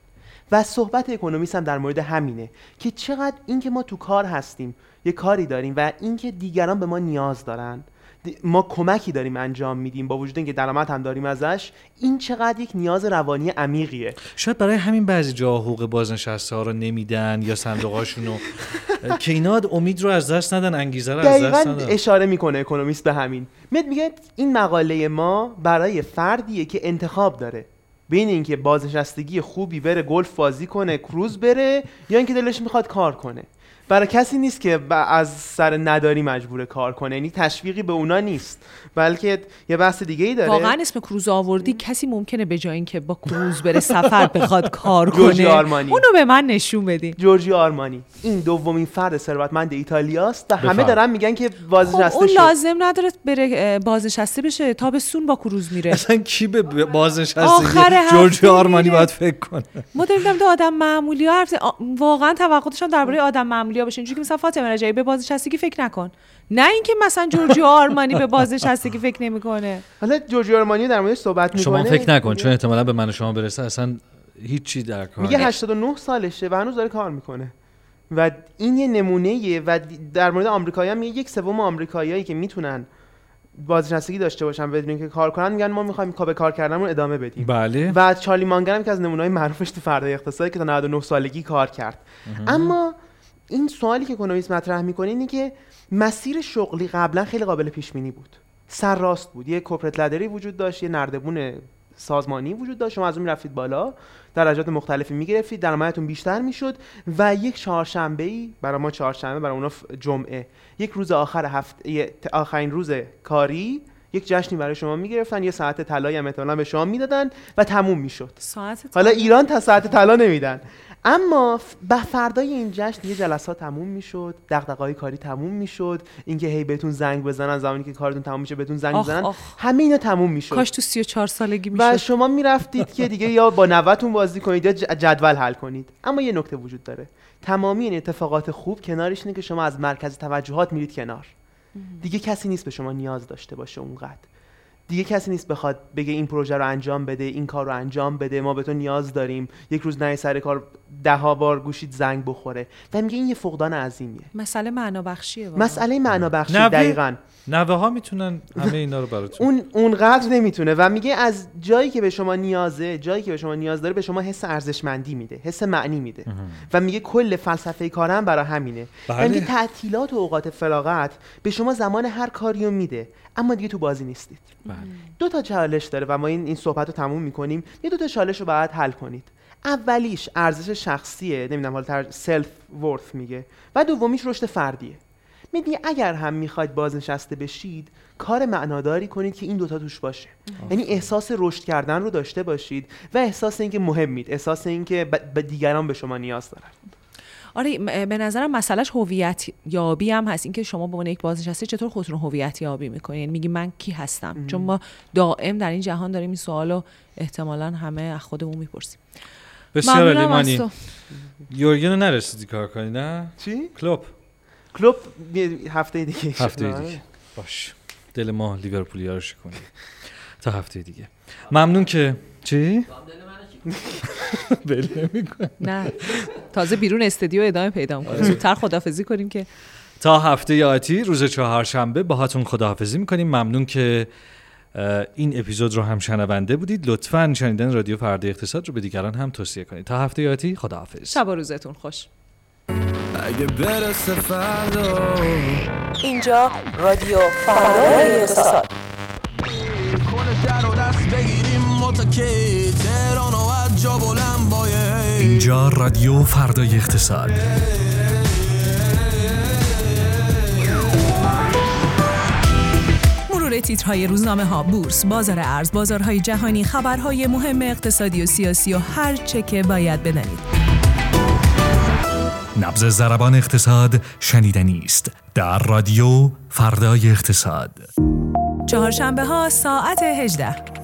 و صحبت اکونومیست هم در مورد همینه که چقدر اینکه ما تو کار هستیم یه کاری داریم و اینکه دیگران به ما نیاز دارن. ما کمکی داریم انجام میدیم با وجود اینکه درآمد هم داریم ازش. این چقدر یک نیاز روانی عمیقیه. شاید برای همین بعضی جا حقوق بازنشسته ها رو نمیدن یا صندوقاشون رو. که اینا امید رو از دست ندن انگیزه رو از دست ندن. اشاره می‌کنه اکونومیست به همین. میاد میگه این مقاله ما برای فردیه که انتخاب داره. بین اینکه بازنشستگی خوبی بره گلف بازی کنه کروز بره یا اینکه دلش می‌خواد کار کنه. برای کسی نیست که از سر نداری مجبور کار کنه یعنی تشویقی به اونا نیست. بلکه یه بحث دیگه ای داره. واقعا اسم کروز آوردی کسی ممکنه به جای اینکه با کروز بره سفر بخواد کار جورجی کنه آرمانی. اونو به من نشون بدین. جورجی آرمانی. این دومین فرد ثروتمند ایتالیاست و همه. دارن میگن که خب بازنشسته اون شد. لازم نداره بره بازنشسته بشه تابستون با کروز میره. اصلا کی به بازنشستگی آخر هفته جورجی آرمانی. باید فکر کنه. ما داریم آدم معمولی ها حرف واقعا توقع داشتم درباره آدم معمولی ها باشه اینجوری که مثلا فاطمه رجایی به بازنشستگی فکر نکن. نه اینکه مثلا جورجیو آرمانی به بازنشستگی فکر نمی‌کنه. حالا جورجی آرمانی در موردش صحبت می‌کنه. شما فکر نکن چون احتمالا به من شما برسه اصلا هیچی در کار میگه نیست. 89 سالشه و هنوز داره کار می‌کنه. و این یه نمونه و در مورد آمریکایی هم میگه یک سوم آمریکاییایی که می‌تونن بازنشستگی داشته باشن بدون اینکه کار کنن میگن ما می‌خوایم به کار کردنمون ادامه بدیم. بله. و چارلی مانگر هم که از نمونه‌های معروفش تو فردای اقتصادی که تا 99 سالگی کار کرد. اما این سوالی که اکونومیست مطرح می‌کنه اینه که مسیر شغلی قبلا خیلی قابل پیش بینی بود. سر راست بود. یه کورپرات لدری وجود داشت یه نردبون سازمانی وجود داشت. شما از اون می‌رفتید بالا درجات مختلفی می‌گرفتید درآمدتون بیشتر می‌شد و یک چهارشنبه ای برای ما چهارشنبه برای اونا جمعه. یک روز آخر هفته آخرین روز کاری یک جشنی برای شما می‌گرفتن. یه ساعت طلایی هم احتمالاً به شما می‌دادن و تموم می‌شد. ساعت حالا. ایران تا ساعت طلا نمیدن. اما به فردای این جشن یه جلسات تموم می‌شد دغدغه‌های کاری تموم می‌شد اینکه هی بهتون زنگ بزنن زمانی که کارتون تموم میشه بهتون زنگ آخ، بزنن آخ. همه اینا تموم می‌شد. کاش تو 34 سالگی و می‌شد. شما می‌رفتید که دیگه یا با نوتون بازی کنید یا جدول حل کنید. اما یه نکته وجود داره. تمامی این اتفاقات خوب کنارش اینه که شما از مرکز توجهات میرید کنار. دیگه کسی نیست به شما نیاز داشته باشه اونقدر. دیگه کسی نیست بخواد بگه این پروژه رو انجام بده این کار رو انجام بده ما به تو نیاز داریم. یک روز نه سر کار ده ها بار گوشید زنگ بخوره. و میگه این یه فقدان عظیمیه. مسئله معنا بخشیه واقعا. مسئله معنا بخشی دقیقاً. نوه ها می‌تونن همه اینا رو براتون اون اونقدر نمی‌تونه و میگه از جایی که به شما نیازه جایی که به شما نیاز داره به شما حس ارزشمندی میده حس معنی میده. و میگه کل فلسفه کارم برای همینه. بله. میگه تعطیلات و اوقات فراغت به شما زمان هر کاریو میده. اما دیگه تو بازی نیستید. بله. دو تا چالش داره و ما این این صحبت رو تموم می‌کنیم. یه دو تا چالش رو باید حل کنید. اولیش ارزش شخصیه. نمی‌دونم حالا سلف ورث میگه. و دومیش رشد فردیه. میگه اگر هم می‌خواید بازنشسته بشید کار معناداری کنید که این دوتا توش باشه. یعنی احساس رشد کردن رو داشته باشید و احساس اینکه مهمید احساس اینکه به دیگران به شما نیاز دارن. آره به نظرم مسئلهش هویت یابی هم هست. اینکه شما به عنوان یک بازنشسته چطور خودتون رو هویت یابی می‌کنین؟ یعنی میگی من کی هستم؟ چون ما دائم در این جهان داریم این سوالو احتمالا همه از خودمون می‌پرسیم. بسیار لیمانی. یورگن رو نرسیدی کار کنی نه؟ چی؟ کلوب کلوب هفته دیگه. هفته دیگه. باش. دل ما لیورپولیا رو شکنی تا هفته دیگه. ممنون که چی؟ بل نمی‌کنه. نه. تازه بیرون استودیو ادامه پیدا می‌کنه. زودتر خدافزی کنیم که تا هفته آتی روز چهارشنبه باهاتون خداحافظی می‌کنیم. ممنون که این اپیزود رو هم شنونده بودید. لطفا شنیدن رادیو فردا اقتصاد رو به دیگران هم توصیه کنید. تا هفته آتی خداحافظ. شب و روزتون خوش. اگه برسه فردا. اینجا رادیو فردای اقتصاد کنه در و دست بگیریم متکی تهران و از جا بلند بایه. اینجا رادیو فردای اقتصاد. مرور تیترهای روزنامه ها بورس بازار ارز بازارهای جهانی خبرهای مهم اقتصادی و سیاسی و هر چه که باید بدانید نبز زربان اقتصاد شنیدنی است در رادیو فردای اقتصاد. چهارشنبه ها ساعت 18